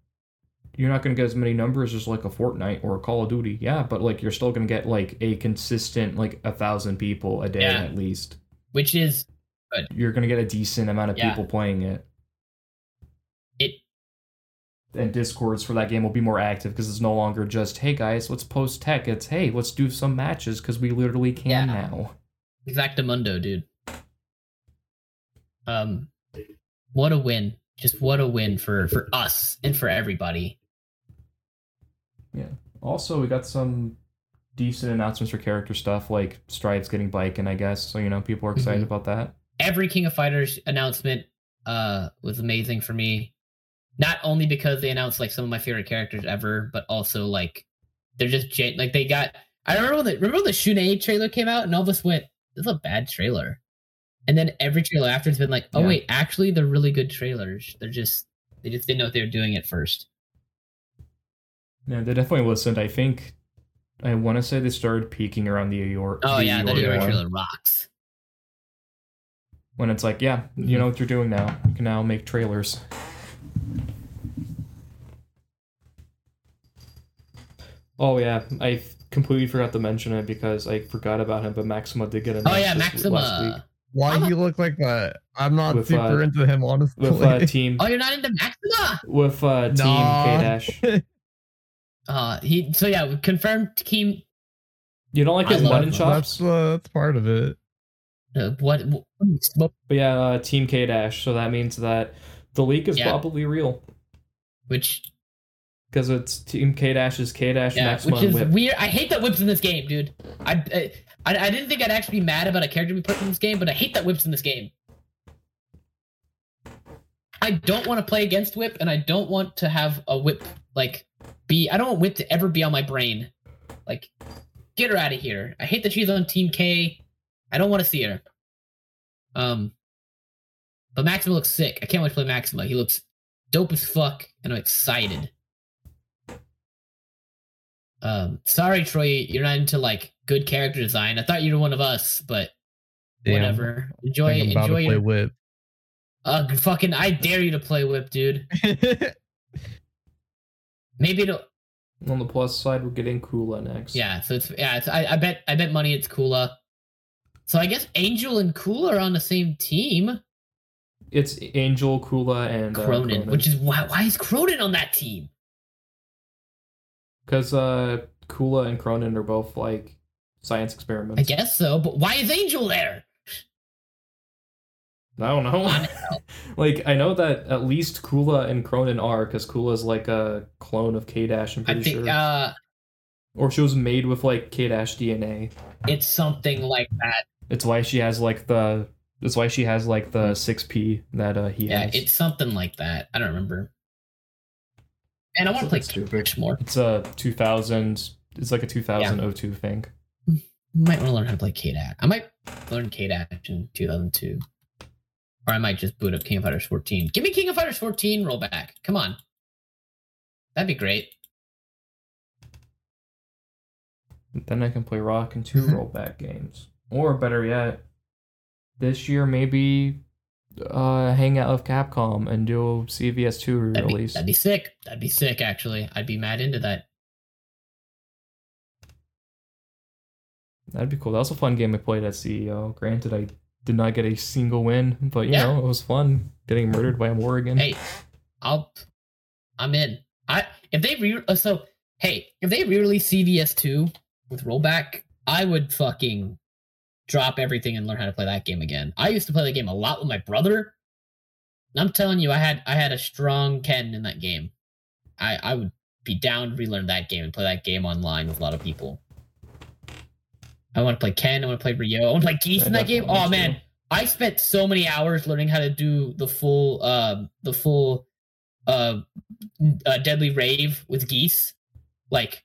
you're not gonna get as many numbers as like a Fortnite or a Call of Duty yeah but like you're still gonna get like a consistent like a thousand people a day Yeah. at least which is you're gonna get a decent amount of Yeah. people playing it and discords for that game will be more active because it's no longer just hey guys let's post tech it's hey let's do some matches because we literally can Yeah. now Exactamundo, dude. Um, what a win! Just what a win for for us and for everybody. Yeah. Also we got some decent announcements for character stuff like Strive's getting Baiken and i guess so you know people are excited Mhm. about that Every King of Fighters announcement uh was amazing for me. Not only because they announced like some of my favorite characters ever, but also like they're just like they got. I remember when the remember when the Shunei trailer came out and all of us went, "This is a bad trailer," and then every trailer after has been like, "Oh Yeah. wait, actually they're really good trailers. They're just they just didn't know what they were doing at first. Yeah, they definitely listened. I think I want to say they started peaking around the York. Oh the yeah, the Iori Iori trailer rocks. When it's like, yeah, Mm-hmm. you know what you're doing now. You can now make trailers. Oh yeah, I completely forgot to mention it because I forgot about him. But Maxima did get a Oh yeah, this week- last week Maxima. Why I'm a- he look like that? I'm not With, super uh, into him, honestly. with uh, team Oh, you're not into Maxima? with uh, team Nah. K Dash. Uh, he. So yeah, confirmed team. You don't like his love mutton chops, that's uh, that's part of it. Uh, what? what but yeah, uh, team K Dash. So that means that the leak is Yeah. probably real which because it's team K Dash's K Dash yeah, Maxima which is Whip. weird. I hate that whips in this game, dude. I, I I didn't think I'd actually be mad about a character we put in this game, but I hate that whips in this game. I don't want to play against whip, and I don't want to have a whip like be. I don't want whip to ever be on my brain. Like, get her out of here. I hate that she's on Team K. I don't want to see her. Um, but Maxima looks sick. I can't wait to play Maxima. He looks dope as fuck, and I'm excited. Um, sorry, Troy, you're not into like good character design. I thought you were one of us, but Damn. whatever. Enjoy, I think I'm about enjoy to play your. whip. Uh, fucking, I dare you to play whip, dude. Maybe it'll. On the plus side, we're getting Kula next. Yeah, so it's yeah. It's, I, I bet I bet money it's Kula. So I guess Angel and Kula are on the same team. It's Angel, Kula, and uh, Krohnen, which is why why is Krohnen on that team? because uh, Kula and Krohnen are both like science experiments. I guess so, but why is Angel there? I don't know. Like I know that at least Kula and Krohnen are because Kula is like a clone of K Dash. I'm I pretty think sure, uh, or she was made with like K Dash DNA. it's something like that. It's why she has like the. That's why she has like the six P that uh, he Yeah, has. Yeah, it's something like that. I don't remember. And I want to play that's stupid. more. It's a 2000. It's like a 2002 thing. might want to learn how to play K Dash. I might learn K Dash in 2002. Or I might just boot up King of Fighters 14. Give me King of Fighters 14 rollback. Come on. That'd be great. Then I can play Rock and two rollback games. Or better yet, this year maybe uh hang out with Capcom and do a CVS2 That'd be, release. that'd be sick. That'd be sick, actually. I'd be mad into that. That'd be cool. That was a fun game I played at CEO. Granted, I did not get a single win, but you Yeah. know, it was fun getting murdered by a Morrigan. Hey, I'll. I'm in. I if they re uh, so hey if they re-release CVS two with rollback, I would fucking drop everything and learn how to play that game again. I used to play the game a lot with my brother, and I'm telling you, I had I had a strong Ken in that game. I I would be down to relearn that game and play that game online with a lot of people. I want to play Ken. I want to play Ryo. I want to play Geese I in that game. Oh man, I spent so many hours learning how to do the full, um, the full, uh, uh, deadly rave with geese. Like,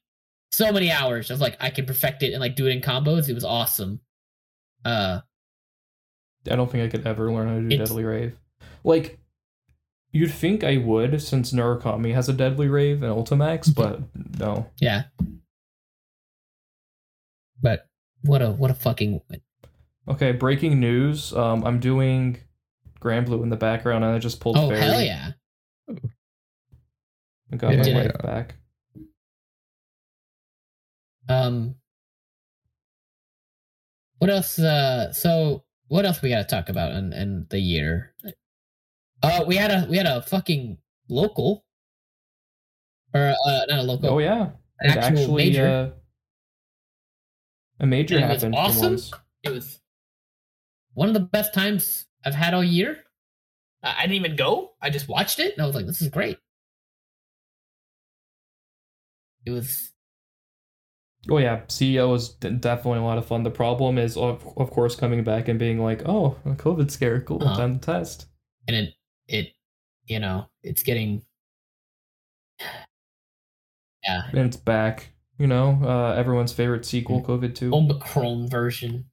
so many hours of like I can perfect it and like do it in combos. It was awesome. Uh, I don't think I could ever learn how to do Deadly Rave. Like, you'd think I would since Narukami has a Deadly Rave and Ultimax, but no. yeah. But what a what a fucking Okay, breaking news. Um, I'm doing Grand Blue in the background, and I just pulled oh Ferry. hell yeah! I got You my life back. Um, what else? Uh, so what else we got to talk about in, in the year? Uh, we had a we had a fucking local, or uh, not a local, Oh yeah, an actual actually major. uh, a major And it was happened awesome. It was one of the best times I've had all year. I I didn't even go. I just watched it, and I was like, "This is great." It was Oh yeah, CEO was d- definitely a lot of fun. The problem is, of, of course, coming back and being like, "Oh, a COVID scare, cool, Uh-huh. time to test." and it it you know it's getting yeah And it's back. You know, uh, everyone's favorite sequel, COVID two. Omicron version.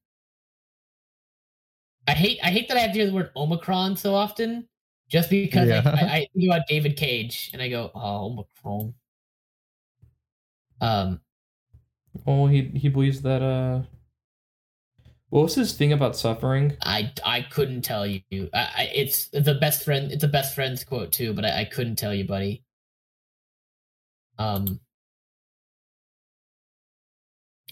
I hate I hate that I have to hear the word Omicron so often, just because Yeah. I, I, I think about David Cage and I go, oh Omicron. Um, Oh, he he believes that. Uh, what was his thing about suffering? I I couldn't tell you. I, I it's the best friend. It's a best friend's quote too, but I, I couldn't tell you, buddy. Um,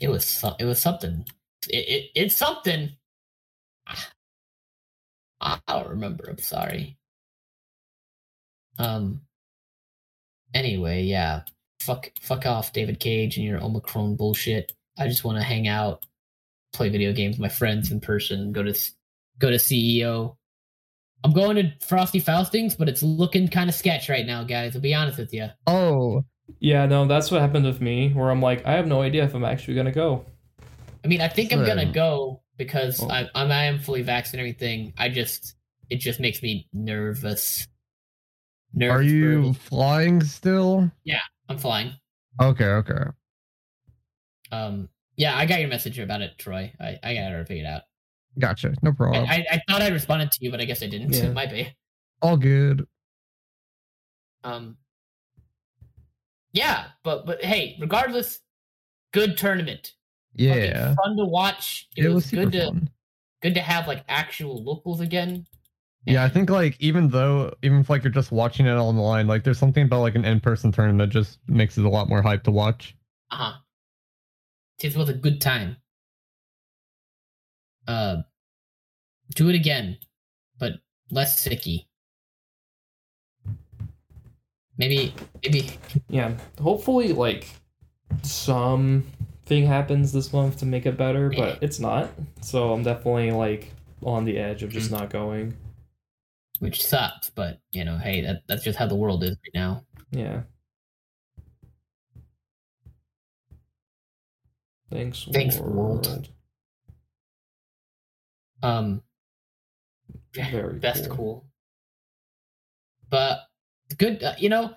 it was it was something. It, it it's something. Ah. I don't remember. I'm sorry. Um. Anyway, yeah. Fuck fuck off, David Cage, and your Omicron bullshit. I just want to hang out, play video games with my friends in person, go to go to CEO. I'm going to Frosty Faustings, but it's looking kind of sketch right now, guys. I'll be honest with you. Oh, Yeah, no, that's what happened with me. Where I'm like, I have no idea if I'm actually gonna go. I mean, I think I'm gonna go because Oh. I, I'm I am fully vaccinated and everything. I just it just makes me nervous. Nervous. are you burden. flying still? I'm flying. Okay, okay. Um, yeah, I got your message about it, Troy. I I got it figured out. Gotcha. No problem. I, I thought I responded to you, but I guess I didn't. Yeah. It might be. All good. Um. Yeah, but but hey, regardless, good tournament. Fucking Yeah. fun to watch. It, It was, was good to fun. good to have like actual locals again. Yeah, I think like even though even if like you're just watching it online, like there's something about like an in-person tournament that just makes it a lot more hype to watch. Uh huh. It was a good time. Uh, do it again, but less sicky. Maybe, maybe. Yeah, hopefully, like something thing happens this month to make it better, Yeah. but it's not. So I'm definitely like on the edge of just Mm. not going. Which sucks. But you know, hey, that, that's just how the world is right now. Yeah. Thanks, Thanks, world. Um, Very best cool. cool. But good, uh, you know,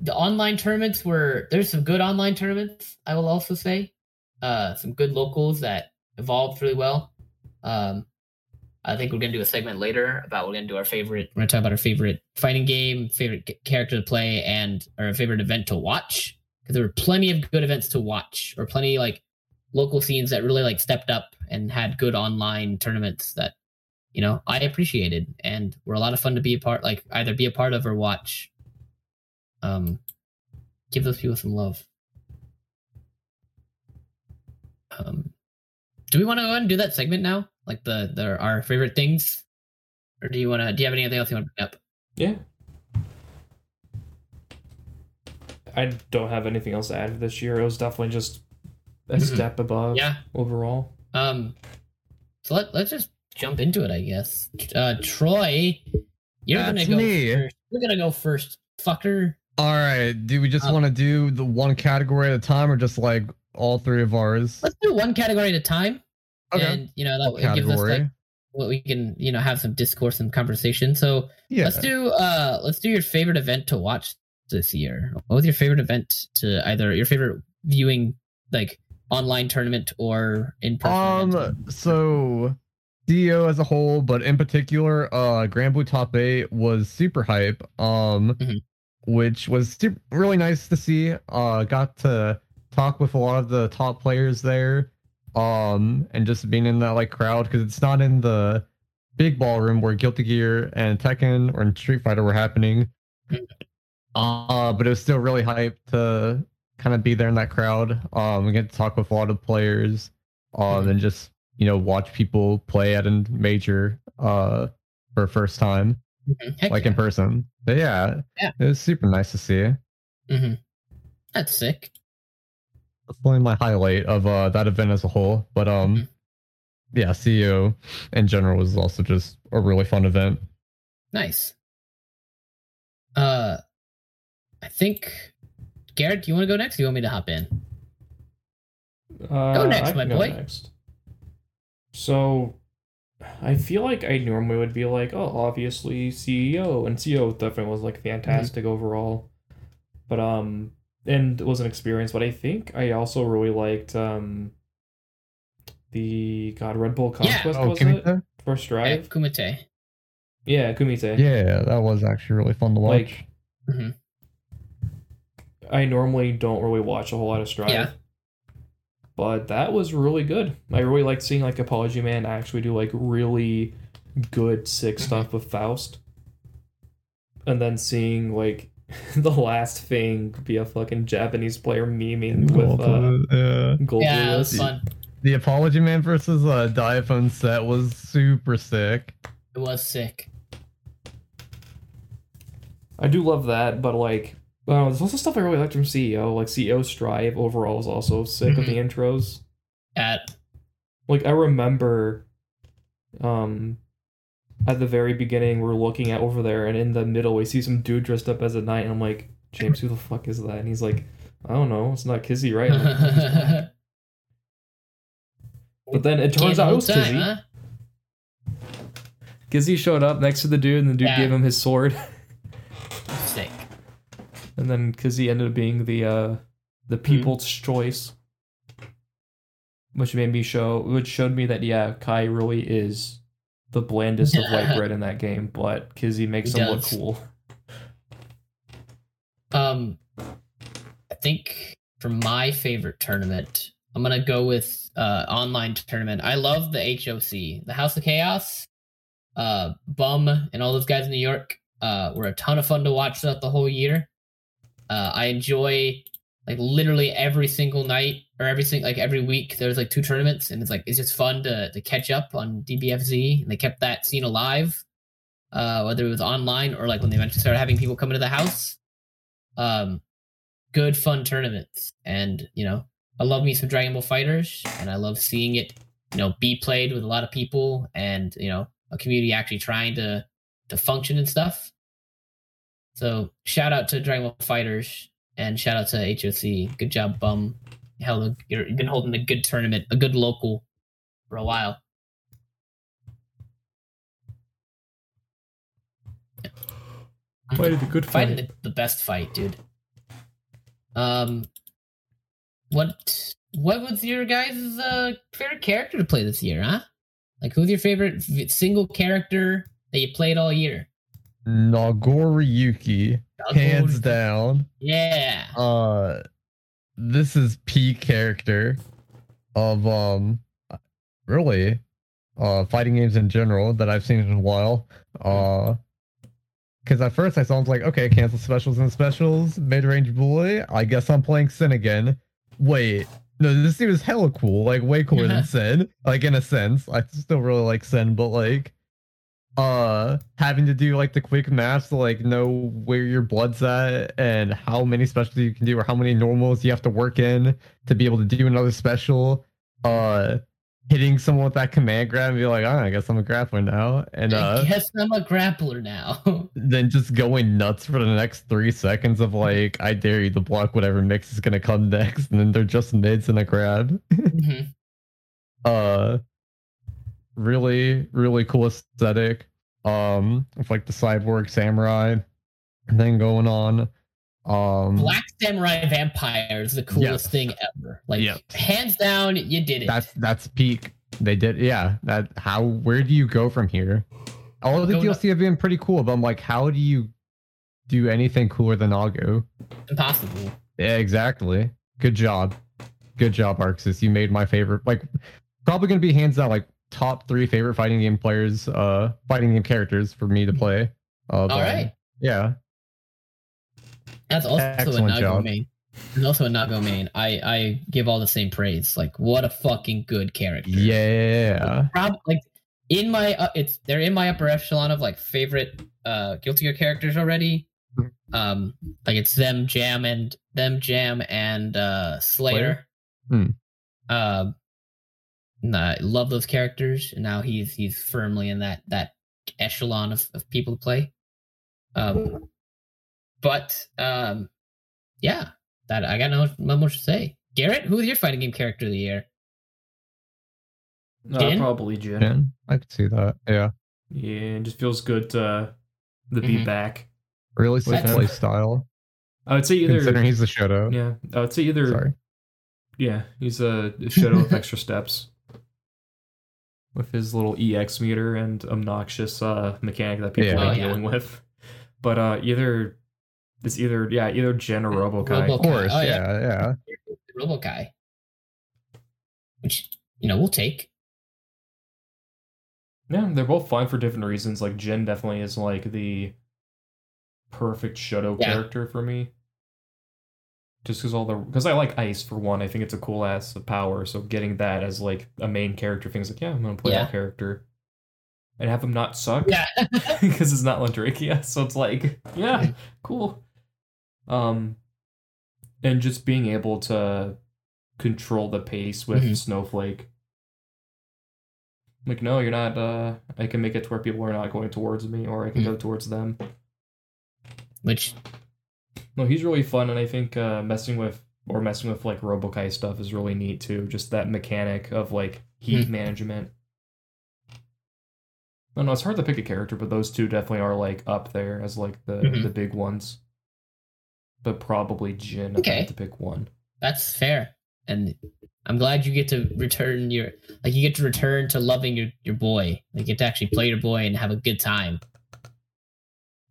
the online tournaments were there's some good online tournaments. I will also say, uh, some good locals that evolved really well. Um, I think we're gonna do a segment later about we're gonna do our favorite. We're gonna talk about our favorite fighting game, favorite character to play, and our favorite event to watch. Because there were plenty of good events to watch, or plenty like local scenes that really like stepped up and had good online tournaments that you know I appreciated and were a lot of fun to be a part. Like either be a part of or watch. Um, give those people some love. Um, do we want to go ahead and do that segment now? Like the the our favorite things, or do you want to? Do you have anything else you want to bring up? Yeah. I don't have anything else to add for this year. It was definitely just a Mhm. step above Yeah. overall. Um, so let let's just jump into it, I guess. Uh, Troy, you're That's gonna go me. first. You're gonna go first, fucker. All right. Do we just Uh, want to do the one category at a time, or just like all three of ours? Let's do one category at a time, Okay. and you know that What gives us like what we can you know have some discourse and conversation. So yeah. let's do uh let's do your favorite event to watch this year. What was your favorite event to either your favorite viewing like online tournament or in person? Um. So, CEO as a whole, but in particular, uh, Granblue Top Eight was super hype. Um, Mhm. which was super, really nice to see. Uh, got to talk with a lot of the top players there. Um, and just being in that like crowd because it's not in the big ballroom where Guilty Gear and Tekken or Street Fighter were happening. Uh, but it was still really hype to kind of be there in that crowd. Um, we get to talk with a lot of players, um, and just you know watch people play at a major uh for first time, Mhm. Heck like yeah. in person. But yeah, Yeah. it was super nice to see. Mhm. That's sick. That's probably my highlight of uh that event as a whole. But um, Mhm. yeah, CEO in general was also just a really fun event. Nice. Uh, I think Garrett, do you want to go next? Or you want me to hop in? Uh, next, my go boy. Next. So, I feel like I normally would be like, oh, obviously CEO, and CEO definitely was like fantastic overall. But um, and it was an experience. But I think I also really liked um, the God Red Bull Conquest Yeah. Conquest Oh, was it Kumite? first Yeah, drive? Kumite. Yeah, Kumite. Yeah, that was actually really fun to watch. Like Mhm. I normally don't really watch a whole lot of Strive. Yeah. But that was really good. I really liked seeing like Apology Man actually do like really good sick Mhm. stuff with Faust. And then seeing like the last thing be a fucking Japanese player memeing with uh yeah. Gold Yeah, it was fun. The Apology Man versus uh, Diaphone set was super sick. It was sick. I do love that, but like I don't know, there's also stuff I really liked from CEO. Like CEO Strive overall was also sick with the intros. At like I remember um at the very beginning we're looking at over there and in the middle we see some dude dressed up as a knight and I'm like, James, who the fuck is that? And he's like, I don't know, it's not Kizzy, right? But then it turns Can't out it was time, Kizzy. huh? Kizzy showed up next to the dude and the dude Yeah. gave him his sword. Sick. And then Kizzy ended up being the uh the people's choice. Which made me show which showed me that yeah, Ky really is the blandest of white bread in that game, but Kizzy makes He him look cool. Um, I think for my favorite tournament, I'm gonna go with uh online tournament. I love the HOC, the House of Chaos. Uh, Bum and all those guys in New York uh were a ton of fun to watch throughout the whole year. Uh, I enjoy like literally every single night or every single like every week. There's like two tournaments, and it's like it's just fun to to catch up on DBFZ, and they kept that scene alive. Uh, whether it was online or like when they eventually started having people come into the house um good fun tournaments and you know I love me some Dragon Ball FighterZ, and I love seeing it, you know, be played with a lot of people, and you know, a community actually trying to to function and stuff. So shout out to Dragon Ball FighterZ and shout out to HOC. Good job, Bum. Held a, you've been holding a good tournament, a good local for a while. Fighting the good Fighting the, the best fight, dude. Um, what what was your guys' uh, favorite character to play this year, huh? Like, who's your favorite single character that you played all year? Nagoriyuki, hands down. Yeah. Uh, this is peak character of um, really, uh, fighting games in general that I've seen in a while. Uh, because at first I saw him like, okay, cancel specials and specials, mid range boy. I guess I'm playing Sin again. Wait, no, this dude is hella cool, like way cooler than Sin. Like in a sense, I still really like Sin, but like, uh, having to do like the quick math to like know where your blood's at and how many specials you can do or how many normals you have to work in to be able to do another special. Uh, hitting someone with that command grab and be like, oh, I guess I'm a grappler now, and I uh guess I'm a grappler now. then just going nuts for the next three seconds of like, I dare you to block whatever mix is gonna come next, and then they're just mids and a grab. Mhm. Uh, really, really cool aesthetic. Um, with like the cyborg samurai thing going on. Um, Black Samurai Vampire is the coolest Yes. thing ever. Like, Yep. hands down, you did it. that's that's peak. They did, yeah. That how where do you go from here? All of the Go DLC have been pretty cool, but I'm like, how do you do anything cooler than Agu? impossible. Yeah, exactly. Good job. Good job, ArcSys. You made my favorite. Like, probably gonna be hands down like top three favorite fighting game players, uh, fighting game characters for me to play. Uh, All right. Yeah. That's also Excellent a Nago job. main. And also a Nago main. I I give all the same praise. Like, what a fucking good character. Yeah. Prob- like in my uh, it's they're in my upper echelon of like favorite uh Guilty Gear characters already. Um, like it's them, Jam, and them, Jam, and uh Slayer. Hmm. Um, and I love those characters, and now he's he's firmly in that that echelon of, of people to play. Um, but um, yeah, that I got no, no more to say. Garrett, who's your fighting game character of the year? Uh, Jin? probably Jin. Yeah. I could see that. Yeah. Yeah, it just feels good to, to be Mhm. back. Really With sick him. play style. I would say either. Considering he's the shadow. Yeah, I would say either. Sorry. Yeah, he's a shadow with extra steps. With his little EX meter and obnoxious uh, mechanic that people Yeah. are Oh, yeah. dealing with. But uh, either it's either yeah either Jin or Robo-Ky. Robo- Of course. Oh, yeah. yeah. Yeah. Robo-Ky, which you know we'll take. Yeah, they're both fine for different reasons. Like Jin definitely is like the perfect Shadow Yeah. character for me. Just because all the because I like Ice for one, I think it's a cool ass power. So getting that as like a main character thing's like, yeah, I'm gonna play Yeah. that character. And have him not suck. Yeah, because it's not Landrakia, so it's like, yeah, cool. Um, and just being able to control the pace with Mhm. Snowflake. Like, no, you're not. Uh, I can make it to where people are not going towards me, or I can go towards them. which No, he's really fun, and I think uh, messing with or messing with like Robo-Ky stuff is really neat too. Just that mechanic of like heat Hmm. management. I don't know, it's hard to pick a character, but those two definitely are like up there as like the Mhm. the big ones. But probably Jin if I Okay. had to pick one. that's fair, and I'm glad you get to return your like you get to return to loving your your boy. Like you get to actually play your boy and have a good time.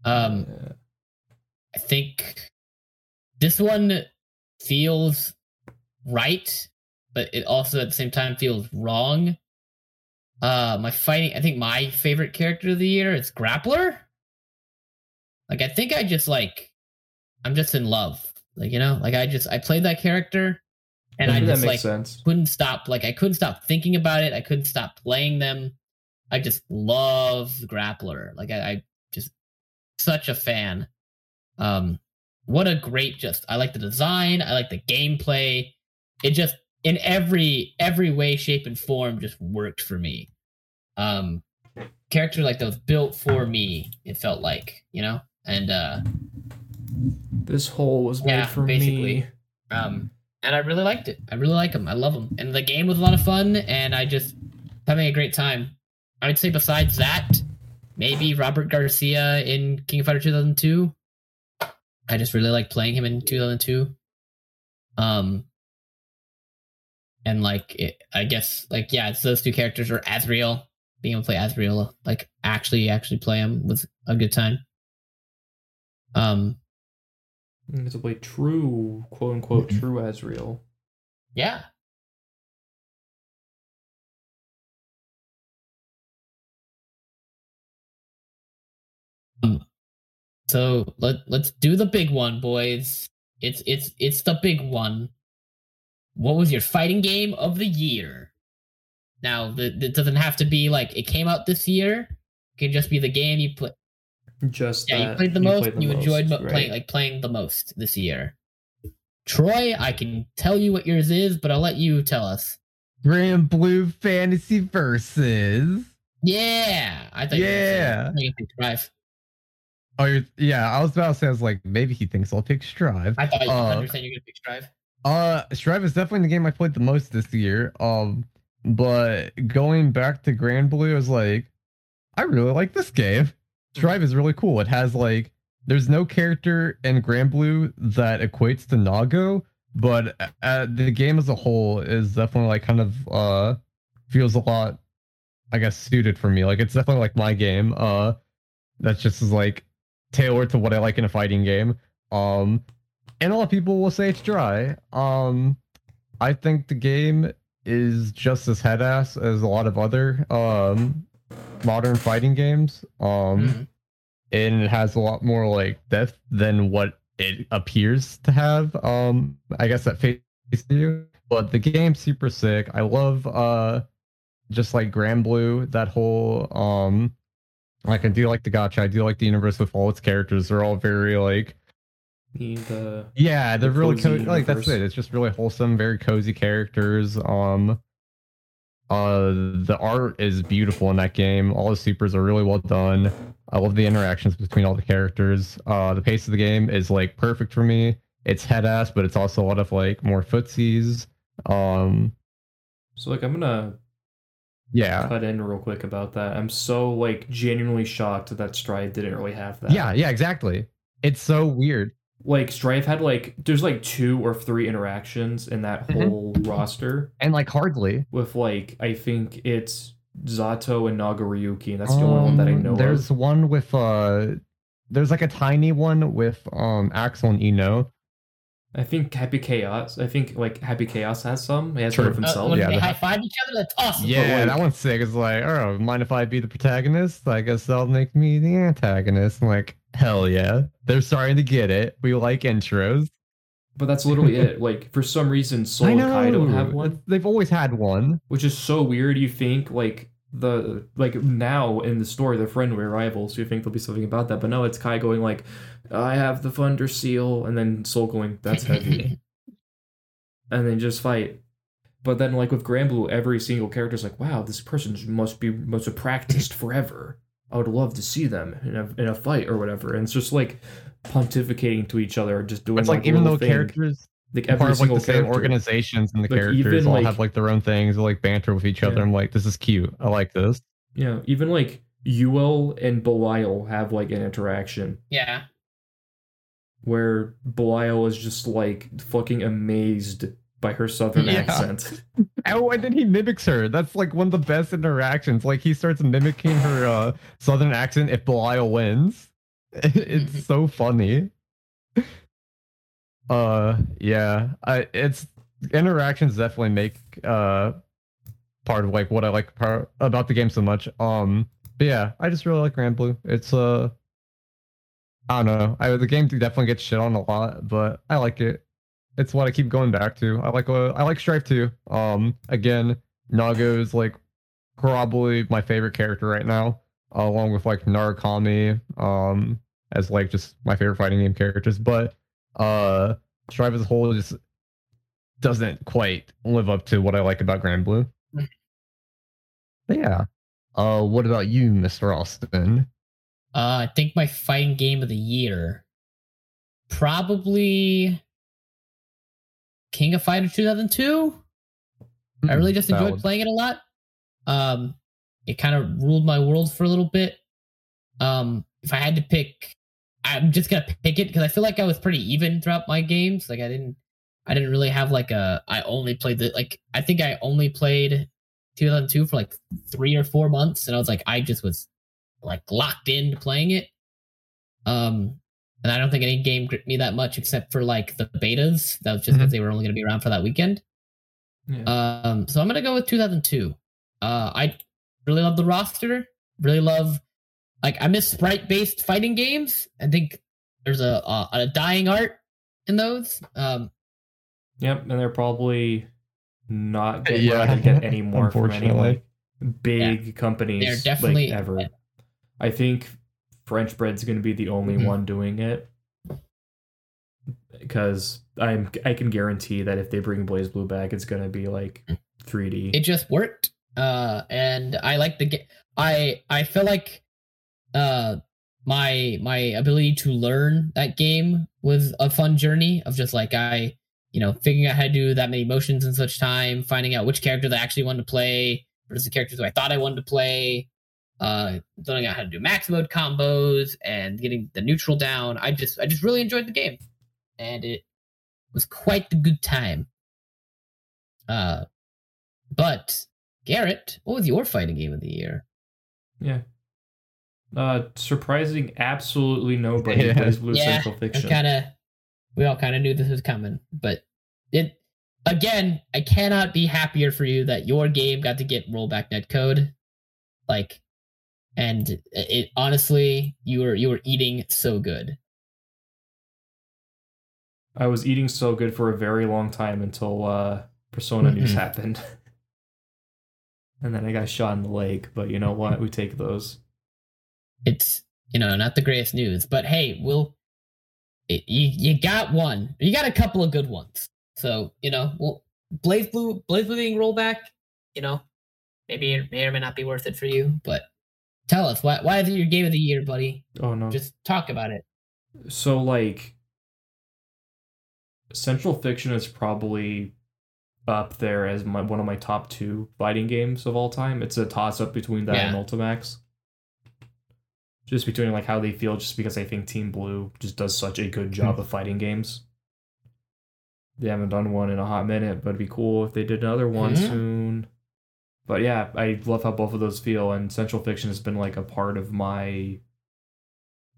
Um, Yeah. I think this one feels right, but it also at the same time feels wrong. Uh, my fighting, I think my favorite character of the year is Grappler. Like, I think I just like, I'm just in love. Like, you know, like I just, I played that character and I just like sense. couldn't stop like I couldn't stop thinking about it. I couldn't stop playing them. I just love Grappler. Like I, I just such a fan. Um what a great just I like the design, I like the gameplay. it just in every every way, shape, and form just worked for me. Um, character like those built for me. It felt like you know, and uh, This hole was made Yeah, for basically. me. um, and I really liked it. I really like them. I love them, and the game was a lot of fun, and I just having a great time. I would say besides that, maybe Robert Garcia in King of Fighter 2002. I just really like playing him in 2002. Um, and like it, I guess like yeah, it's those two characters or Azrael. Being able to play Azrael, like actually actually play him was a good time. Um, to play true, quote unquote, Mm-hmm. true Azrael. yeah, so let let's do the big one, boys. It's it's it's the big one. What was your fighting game of the year? Now, the, it doesn't have to be like it came out this year. It can just be the game you play. Just Yeah, you played the most. played the you enjoyed most, mo- playing like playing the most this year. Troy, I can tell you what yours is, but I'll let you tell us. Granblue Fantasy Versus. Yeah, I thought. you were gonna say- Yeah. You were Drive. Oh, you're, yeah. I was about to say, I was like, maybe he thinks I'll pick Strive. I thought you Uh, understand you're gonna pick Drive. Uh, Strive is definitely the game I played the most this year. Um, but going back to Granblue, I was like, I really like this game. Strive is really cool. It has like, there's no character in Granblue that equates to Nago, but uh, the game as a whole is definitely like kind of uh feels a lot, I guess, suited for me. Like it's definitely like my game. Uh, that's just like tailored to what I like in a fighting game. Um, and a lot of people will say it's dry. Um, I think the game is just as head ass as a lot of other um modern fighting games. Um, Mhm. and it has a lot more like depth than what it appears to have. Um, I guess that face value, but the game's super sick. I love uh, just like Granblue, that whole um, like I do like the gacha. I do like the universe with all its characters. They're all very like The, the yeah, they're the really cozy co- like that's it. It's just really wholesome, very cozy characters. Um, uh, the art is beautiful in that game. All the supers are really well done. I love the interactions between all the characters. Uh, the pace of the game is like perfect for me. It's head ass, but it's also a lot of like more footsies. Um, so like I'm gonna yeah, cut in real quick about that. I'm so like genuinely shocked that Strive didn't really have that. yeah, yeah, exactly. It's so weird. Like Strive had like there's like two or three interactions in that Mhm. whole roster And like hardly. with like I think it's Zato and Nagoriyuki, and that's the only one that I Um, know There's of. one with uh, there's like a tiny one with um Axl and I-No. I think Happy Chaos. I think like Happy Chaos has some. He has True. one of Uh, himself. when yeah, they the- high five each other, that's awesome. Yeah, like- that one's sick. It's like, oh, mind if I be the protagonist? I guess that'll make me the antagonist. I'm like, hell yeah. They're starting to get it. We like intros. But that's literally it. Like for some reason, Sol I and. Ky don't have one, They've always had one. which is so weird. You think like the like now in the story they're friendly rivals. You think there'll be something about that, but no, it's Ky going like, "I have the Thunder Seal," and then Sol going, "That's heavy," and then just fight. But then, like with Granblue, every single character is like, "Wow, this person must be must have practiced forever." I would love to see them in a in a fight or whatever. And it's just like pontificating to each other, just doing It's like, a even though thing. characters like every part of like single the same organizations and the Like, characters even, all like- have like their own things, they like banter with each other. Yeah. I'm like, this is cute. I like this. Yeah, even like Yuel and Belial have like an interaction yeah. where Belial is just like fucking amazed by her southern Yeah. accent. Oh, and then he mimics her. That's like one of the best interactions. Like he starts mimicking her uh, southern accent if Belial wins. It's so funny. Uh, yeah. I it's interactions definitely make uh part of like what I like part about the game so much. Um, but yeah, I just really like Granblue. It's uh, I don't know. I the game definitely gets shit on a lot, but I like it it's what I keep going back to. I like uh, I like Strive too. Um, again, Nago is like probably my favorite character right now, along with like Narukami, um, as like just my favorite fighting game characters. But uh, Strive as a whole just doesn't quite live up to what I like about Granblue. Mm. But yeah. Uh, what about you, Mr. Austin? Uh, I think my fighting game of the year, probably King of Fighters 2002. I really just enjoyed Valid. playing it a lot. Um, it kind of ruled my world for a little bit. Um, if I had to pick, I'm just gonna pick it because I feel like I was pretty even throughout my games. Like I didn't, I didn't really have like a. I only played the like. I think I only played 2002 for like three or four months, and I was like, I just was like locked into playing it. Um, and I don't think any game gripped me that much except for like the betas. That was just because they were only gonna be around for that weekend. Yeah. Um, so I'm gonna go with 2002. Uh, I really love the roster. Really love, like, I miss sprite-based fighting games. I think there's a a, a dying art in those. Um, Yep, and they're probably not get, Yeah. gonna get any more from any like big companies They're definitely- like ever. I think French Bread's gonna be the only Mhm. one doing it. Because I'm I can guarantee that if they bring BlazBlue back, it's gonna be like 3D. it just worked. Uh, and I like the game. I I feel like, uh, my my ability to learn that game was a fun journey of just like I, you know, figuring out how to do that many motions in such time, finding out which characters I actually wanted to play versus the characters who I thought I wanted to play. Uh, learning out how to do max mode combos and getting the neutral down. I just I just really enjoyed the game, and it was quite the good time. Uh, but Garrett, what was your fighting game of the year? yeah. Uh surprising absolutely nobody Yeah. plays Blue Yeah, Central Fiction. kind of, we all kind of knew this was coming, but it again, I cannot be happier for you that your game got to get rollback netcode, like, and it, it honestly, you were you were eating so good. I was eating so good for a very long time until uh, Persona news Mhm. happened. and then I got shot in the leg, but you know what? We take those. It's you know not the greatest news, but hey, we'll it, you you got one, you got a couple of good ones, so you know, well, BlazBlue, Blaze Blue being rollback, you know, maybe it may or may not be worth it for you, but tell us why why is it your game of the year, buddy? Oh no. Just talk about it. so like Central Fiction is probably up there as my one of my top two fighting games of all time. It's a toss up between that and Yeah. Ultimax. Just between like how they feel, just because I think Team Blue just does such a good job of fighting games. They haven't done one in a hot minute, but it'd be cool if they did another one Mhm. soon. But yeah, I love how both of those feel, and Central Fiction has been like a part of my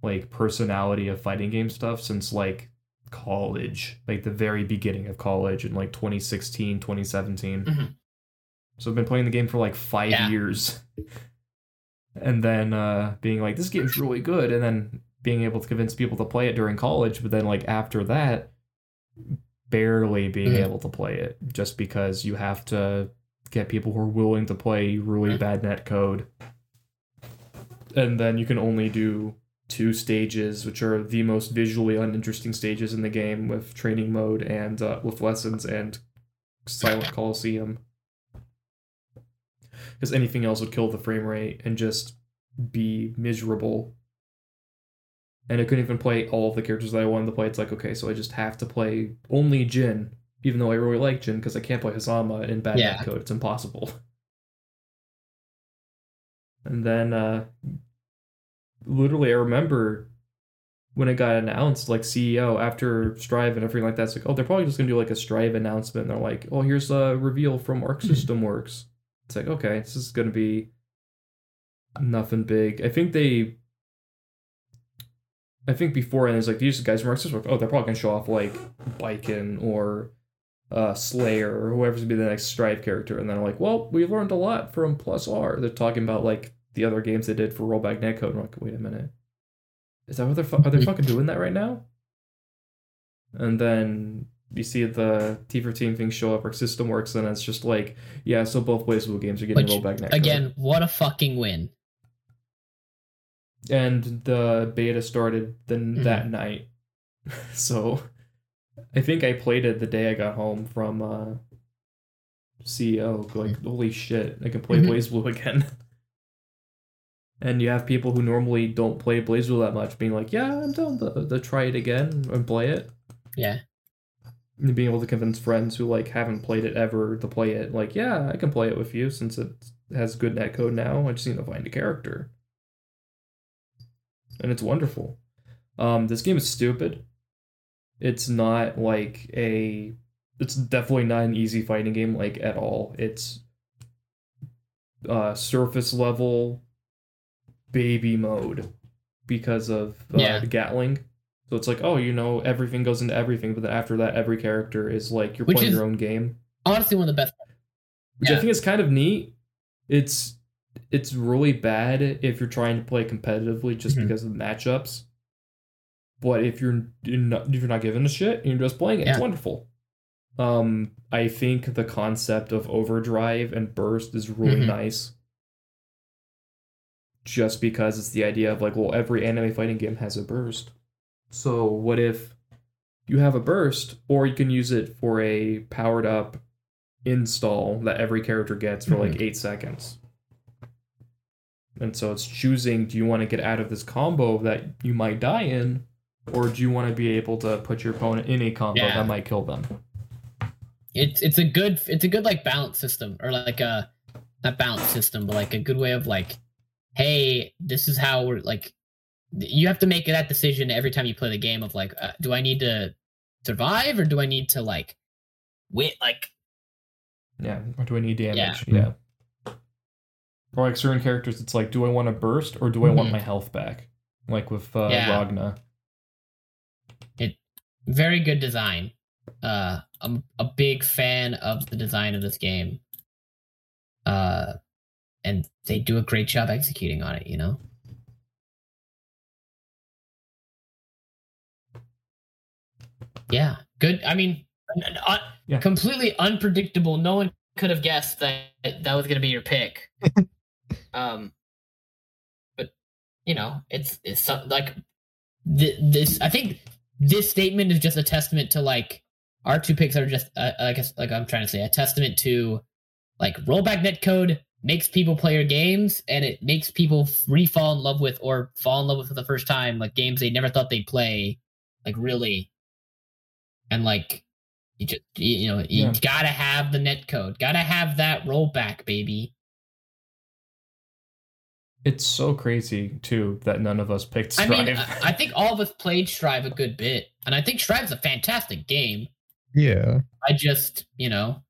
like personality of fighting game stuff since like college, like the very beginning of college in like 2016, 2017. Mhm. So I've been playing the game for like five Yeah. years. and then uh being like, this game's really good, and then being able to convince people to play it during college, but then like after that, barely being Mhm. able to play it just because you have to get people who are willing to play really Mhm. bad net code. And then you can only do two stages, which are the most visually uninteresting stages in the game, with training mode and uh, with lessons and Silent Coliseum. Because anything else would kill the frame rate and just be miserable. And I couldn't even play all of the characters that I wanted to play. It's like, okay, so I just have to play only Jin, even though I really like Jin, because I can't play Hazama in bad Yeah. netcode. It's impossible. And then, uh, literally, I remember when it got announced, like CEO after Strive and everything like that. It's like, oh, they're probably just gonna do like a Strive announcement. And they're like, oh, here's a reveal from Arc System Works. It's like, okay, this is gonna be nothing big. I think they. I think before and it's like these guys from System Works. Oh, they're probably gonna show off like Baiken or uh, Slayer or whoever's gonna be the next Strive character. And then I'm like, well, we learned a lot from Plus R. They're talking about like the other games they did for rollback netcode. I'm like, wait a minute. Is that what they're fu- are they fucking doing that right now? And then you see the T for Team thing show up, or System Works, and it's just like, yeah, so both Blazblue games are getting Which, rollback netcode. Again, what a fucking win. and the beta started then Mhm. that night. So I think I played it the day I got home from uh, CEO. Like, holy shit, I can play Mhm. BlazBlue again. and you have people who normally don't play BlazBlue that much being like, yeah, I'm down to, to try it again and play it. Yeah. Being able to convince friends who like haven't played it ever to play it, like, yeah, I can play it with you since it has good netcode now. I just need to find a character. And it's wonderful. Um, this game is stupid. It's not like a it's definitely not an easy fighting game like at all. It's uh surface level baby mode because of uh, Yeah. the Gatling. So it's like, oh, you know, everything goes into everything, but then after that, every character is like you're Which playing your own game, Honestly, one of the best. which I think is kind of neat. It's it's really bad if you're trying to play competitively just Mhm. because of the matchups. But if you're, you're not if you're not giving a shit and you're just playing it, it's wonderful. Um, I think the concept of overdrive and burst is really Mhm. nice. Just because it's the idea of like, well, every anime fighting game has a burst. So what if you have a burst, or you can use it for a powered up install that every character gets for like mm-hmm. eight seconds. And so it's choosing do you want to get out of this combo that you might die in, or do you want to be able to put your opponent in a combo Yeah. that might kill them? It's it's a good it's a good like balance system or like a not balance system but like a good way of like, hey, this is how we're like. You have to make that decision every time you play the game of like, uh, do I need to survive or do I need to like, wit like Yeah, or do I need damage? Yeah. Yeah. Or like certain characters, it's like, do I want to burst or do I want Mhm. my health back? Like with uh, Yeah. Ragna. very good design. Uh, I'm a big fan of the design of this game. Uh, and they do a great job executing on it. You know. Yeah, good. I mean, un- un- Yeah. completely unpredictable. No one could have guessed that that was going to be your pick. um, but you know, it's it's some, like th- this. I think this statement is just a testament to like our two picks are just uh, I guess like I'm trying to say a testament to like rollback netcode makes people play your games and it makes people re fall in love with or fall in love with for the first time like games they never thought they'd play like really and like you just you you know you Yeah. gotta have the netcode gotta have that rollback baby It's so crazy too that none of us picked I mean, I, I think all of us played Strive a good bit, and I think Strive's a fantastic game. Yeah. I just, you know,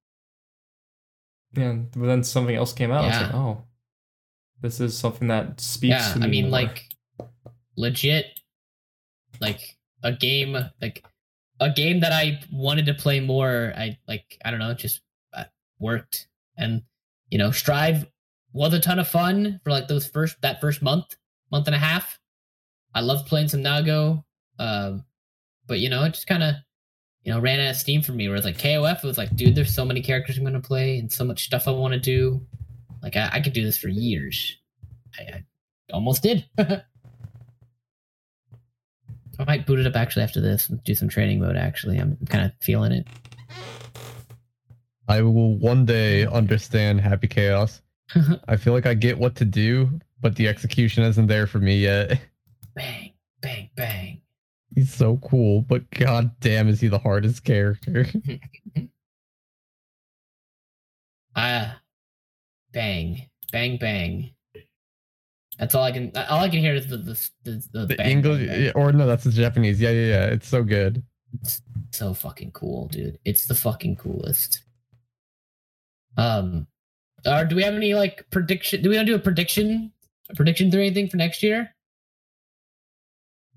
yeah, but then something else came out. It's Yeah. like, oh, this is something that speaks yeah. to me. I mean, more. like, legit, like a game, like a game that I wanted to play more. I like, I don't know, just uh, worked, and you know, Strive was a ton of fun for like those first that first month, month and a half. I loved playing some Nago, um, but you know, it just kind of you know, ran out of steam for me. Where it's like KOF it was like, dude, there's so many characters I'm gonna play and so much stuff I want to do. Like I, I could do this for years. I, I almost did. I might boot it up actually after this and do some training mode. Actually, I'm kind of feeling it. I will one day understand Happy Chaos. I feel like I get what to do, but the execution isn't there for me yet. bang, bang, bang. He's so cool, but god damn is he the hardest character. Ah, bang, bang, bang. That's all I can. All I can hear is the the the, the, the English bang, bang. or no, that's the Japanese. Yeah, yeah, yeah. It's so good. It's so fucking cool, dude. It's the fucking coolest. Um, or do we have any like prediction? Do we want to do a prediction? A prediction or anything for next year?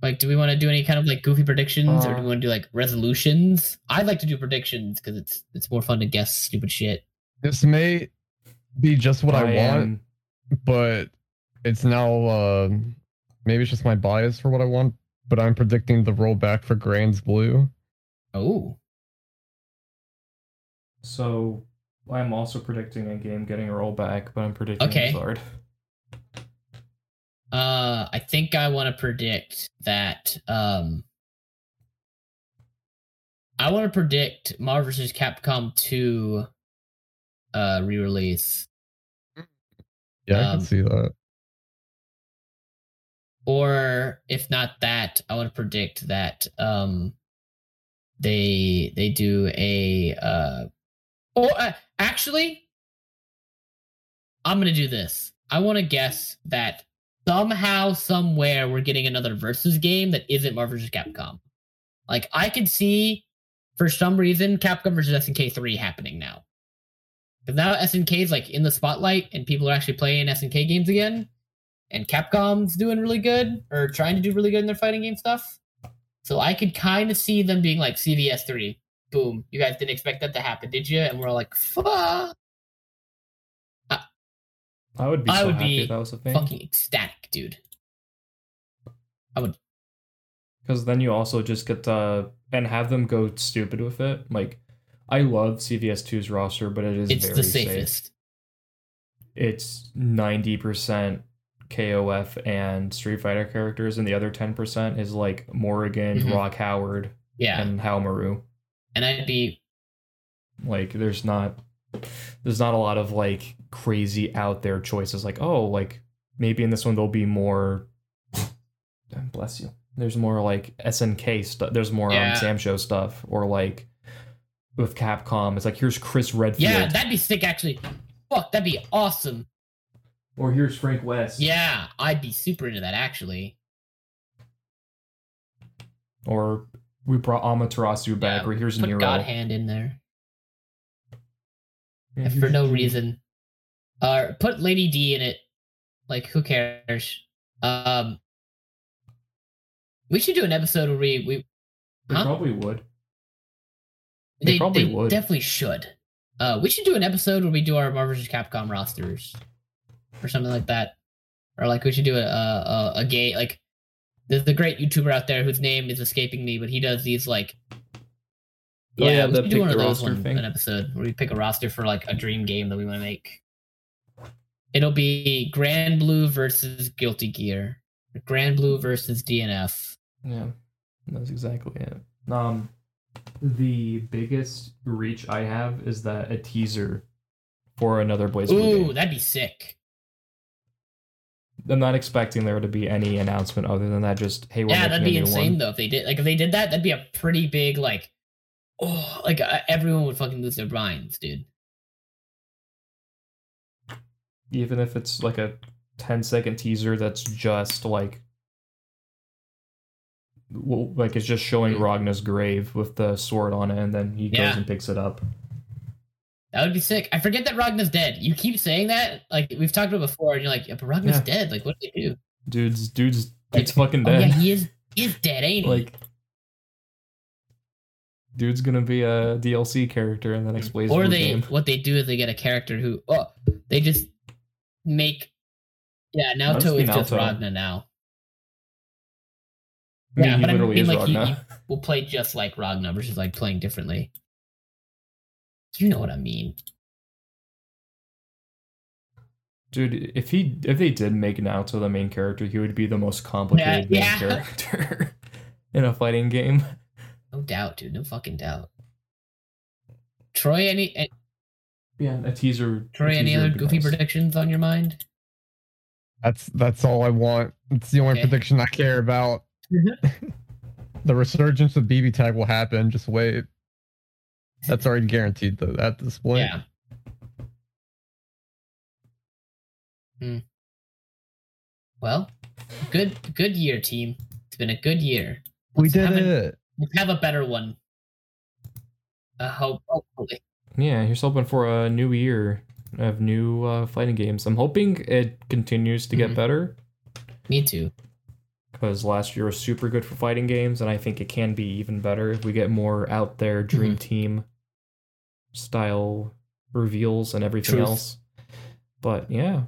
Like, do we want to do any kind of like goofy predictions, or do Uh. we want to do like resolutions? I'd like to do predictions because it's it's more fun to guess stupid shit. This may be just what I, want, am- but it's now uh, maybe it's just my bias for what I want. But I'm predicting the rollback for Granblue. Oh, So I'm also predicting a game getting a rollback, but I'm predicting Okay. Xrd. uh, I think I want to predict that. Um, I want to predict Marvel vs. Capcom 2 uh re-release. Yeah, I Um, can see that. Or if not that, I want to predict that um they they do a uh or uh, actually I'm to do this. I want to guess that somehow somewhere we're getting another versus game that isn't Marvel vs. Capcom. Like I could see for some reason Capcom versus SNK 3 happening now. Because now SNK is like in the spotlight and people are actually playing SNK games again. And Capcom's doing really good or trying to do really good in their fighting game stuff. So I could kind of see them being like CVS 3. Boom. You guys didn't expect that to happen, did you? And we're all like, fuck. I would be I so would happy be if that was a thing. Fucking ecstatic, dude. I would. Because then you also just get to and have them go stupid with it. Like, I love CVS2's roster, but it is It's very the safe. safest. It's ninety percent KOF and Street Fighter characters, and the other ten percent is like Morrigan, Mhm. Rock Howard, Yeah. and Haohmaru. And I'd be Like, there's not there's not a lot of like crazy out there choices. Like, oh, like maybe in this one there'll be more. Bless you. There's more like SNK stuff. There's more Yeah. um, SamSho stuff, or like with Capcom, it's like here's Chris Redfield, Yeah, that'd be sick actually. Fuck, that'd be awesome. Or here's Frank West, Yeah, I'd be super into that actually. or we brought Amaterasu back, Yeah, or here's Put Nero. God Hand in there. Yeah, for here's- no reason. Uh put Lady D in it. Like who cares? Um We should do an episode where we, we They Huh? probably would. they, They probably they would. definitely should. Uh we should do an episode where we do our Marvel vs. Capcom rosters or something like that. Or like we should do a a, a, gay like there's a great YouTuber out there whose name is escaping me, but he does these like Oh, yeah, we the should do one of those one, thing. an episode where we pick a roster for like a dream game that we want to make. It'll be Granblue versus Guilty Gear, Granblue versus DNF. Yeah, that's exactly it. Um, the biggest reach I have is that a teaser for another Blaze Ooh, that'd be sick. I'm not expecting there to be any announcement other than that. Just hey, we're yeah, that'd be insane one. though if they did. Like if they did that, that'd be a pretty big like. Oh, like uh, everyone would fucking lose their minds, dude. Even if it's like a 10 second teaser that's just like. well, Like it's just showing Mm. Ragna's grave with the sword on it, and then he Yeah. goes and picks it up. That would be sick. I forget that Ragna's dead. You keep saying that, like we've talked about before, and you're like, yeah, but Ragna's Yeah. dead. Like, what did they do? Dude's dude's Like, dude's fucking Oh dead. yeah, he is. He is dead, ain't he? like dude's gonna be a DLC character in the next mm. Blaze or they game. what they do is they get a character who oh they just make yeah That'll just Naoto just Naoto. Ragna now. I mean, yeah, but I mean is like he, he will play just like Ragna versus like playing differently. You know what I mean? Dude, if he if they did make Naoto the main character, he would be the most complicated main Yeah, yeah. character in a fighting game. No doubt, dude. No fucking doubt. Troy, any eh, Yeah, a teaser. Troy, a any other goofy nice. predictions on your mind? That's that's all I want. It's the only Okay. prediction I care about. the resurgence of BB Tag will happen. Just wait. That's already guaranteed though at this point. Yeah. Hmm. Well, good good year, team. It's been a good year. we Let's did have a- it. Let's have a better one. I hope, hopefully. Yeah, here's hoping for a new year of new uh, fighting games. I'm hoping it continues to get Mhm. better Me too. because last year was super good for fighting games, and I think it can be even better if we get more out there Dream Mhm. Team style reveals and everything Truth. else. But yeah,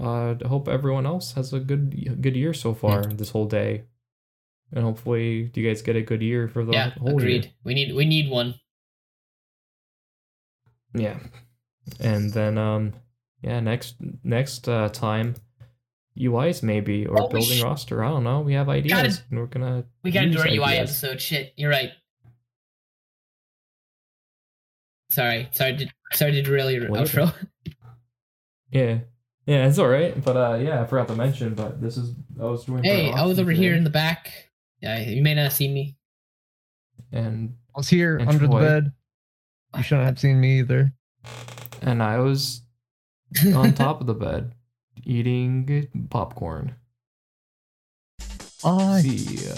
uh, I hope everyone else has a good good year so far this whole day, and hopefully you guys get a good year for the yeah, whole agreed. year. We need we need one. Yeah. And then um yeah, next next uh time UIs maybe or Oh, building roster. I don't know. We have ideas. Gotta- and we're gonna We gotta do our UI ideas. episode. Shit, you're right. Sorry, sorry, to, sorry to derail your What? outro. Yeah. Yeah, it's all right. But uh, yeah, I forgot to mention. But this is I was doing. Hey, for I was Austin over here in the back. Yeah, you may not see me. and I was here under Troy. the bed. You shouldn't have seen me either. and I was on top of the bed eating popcorn. I See ya.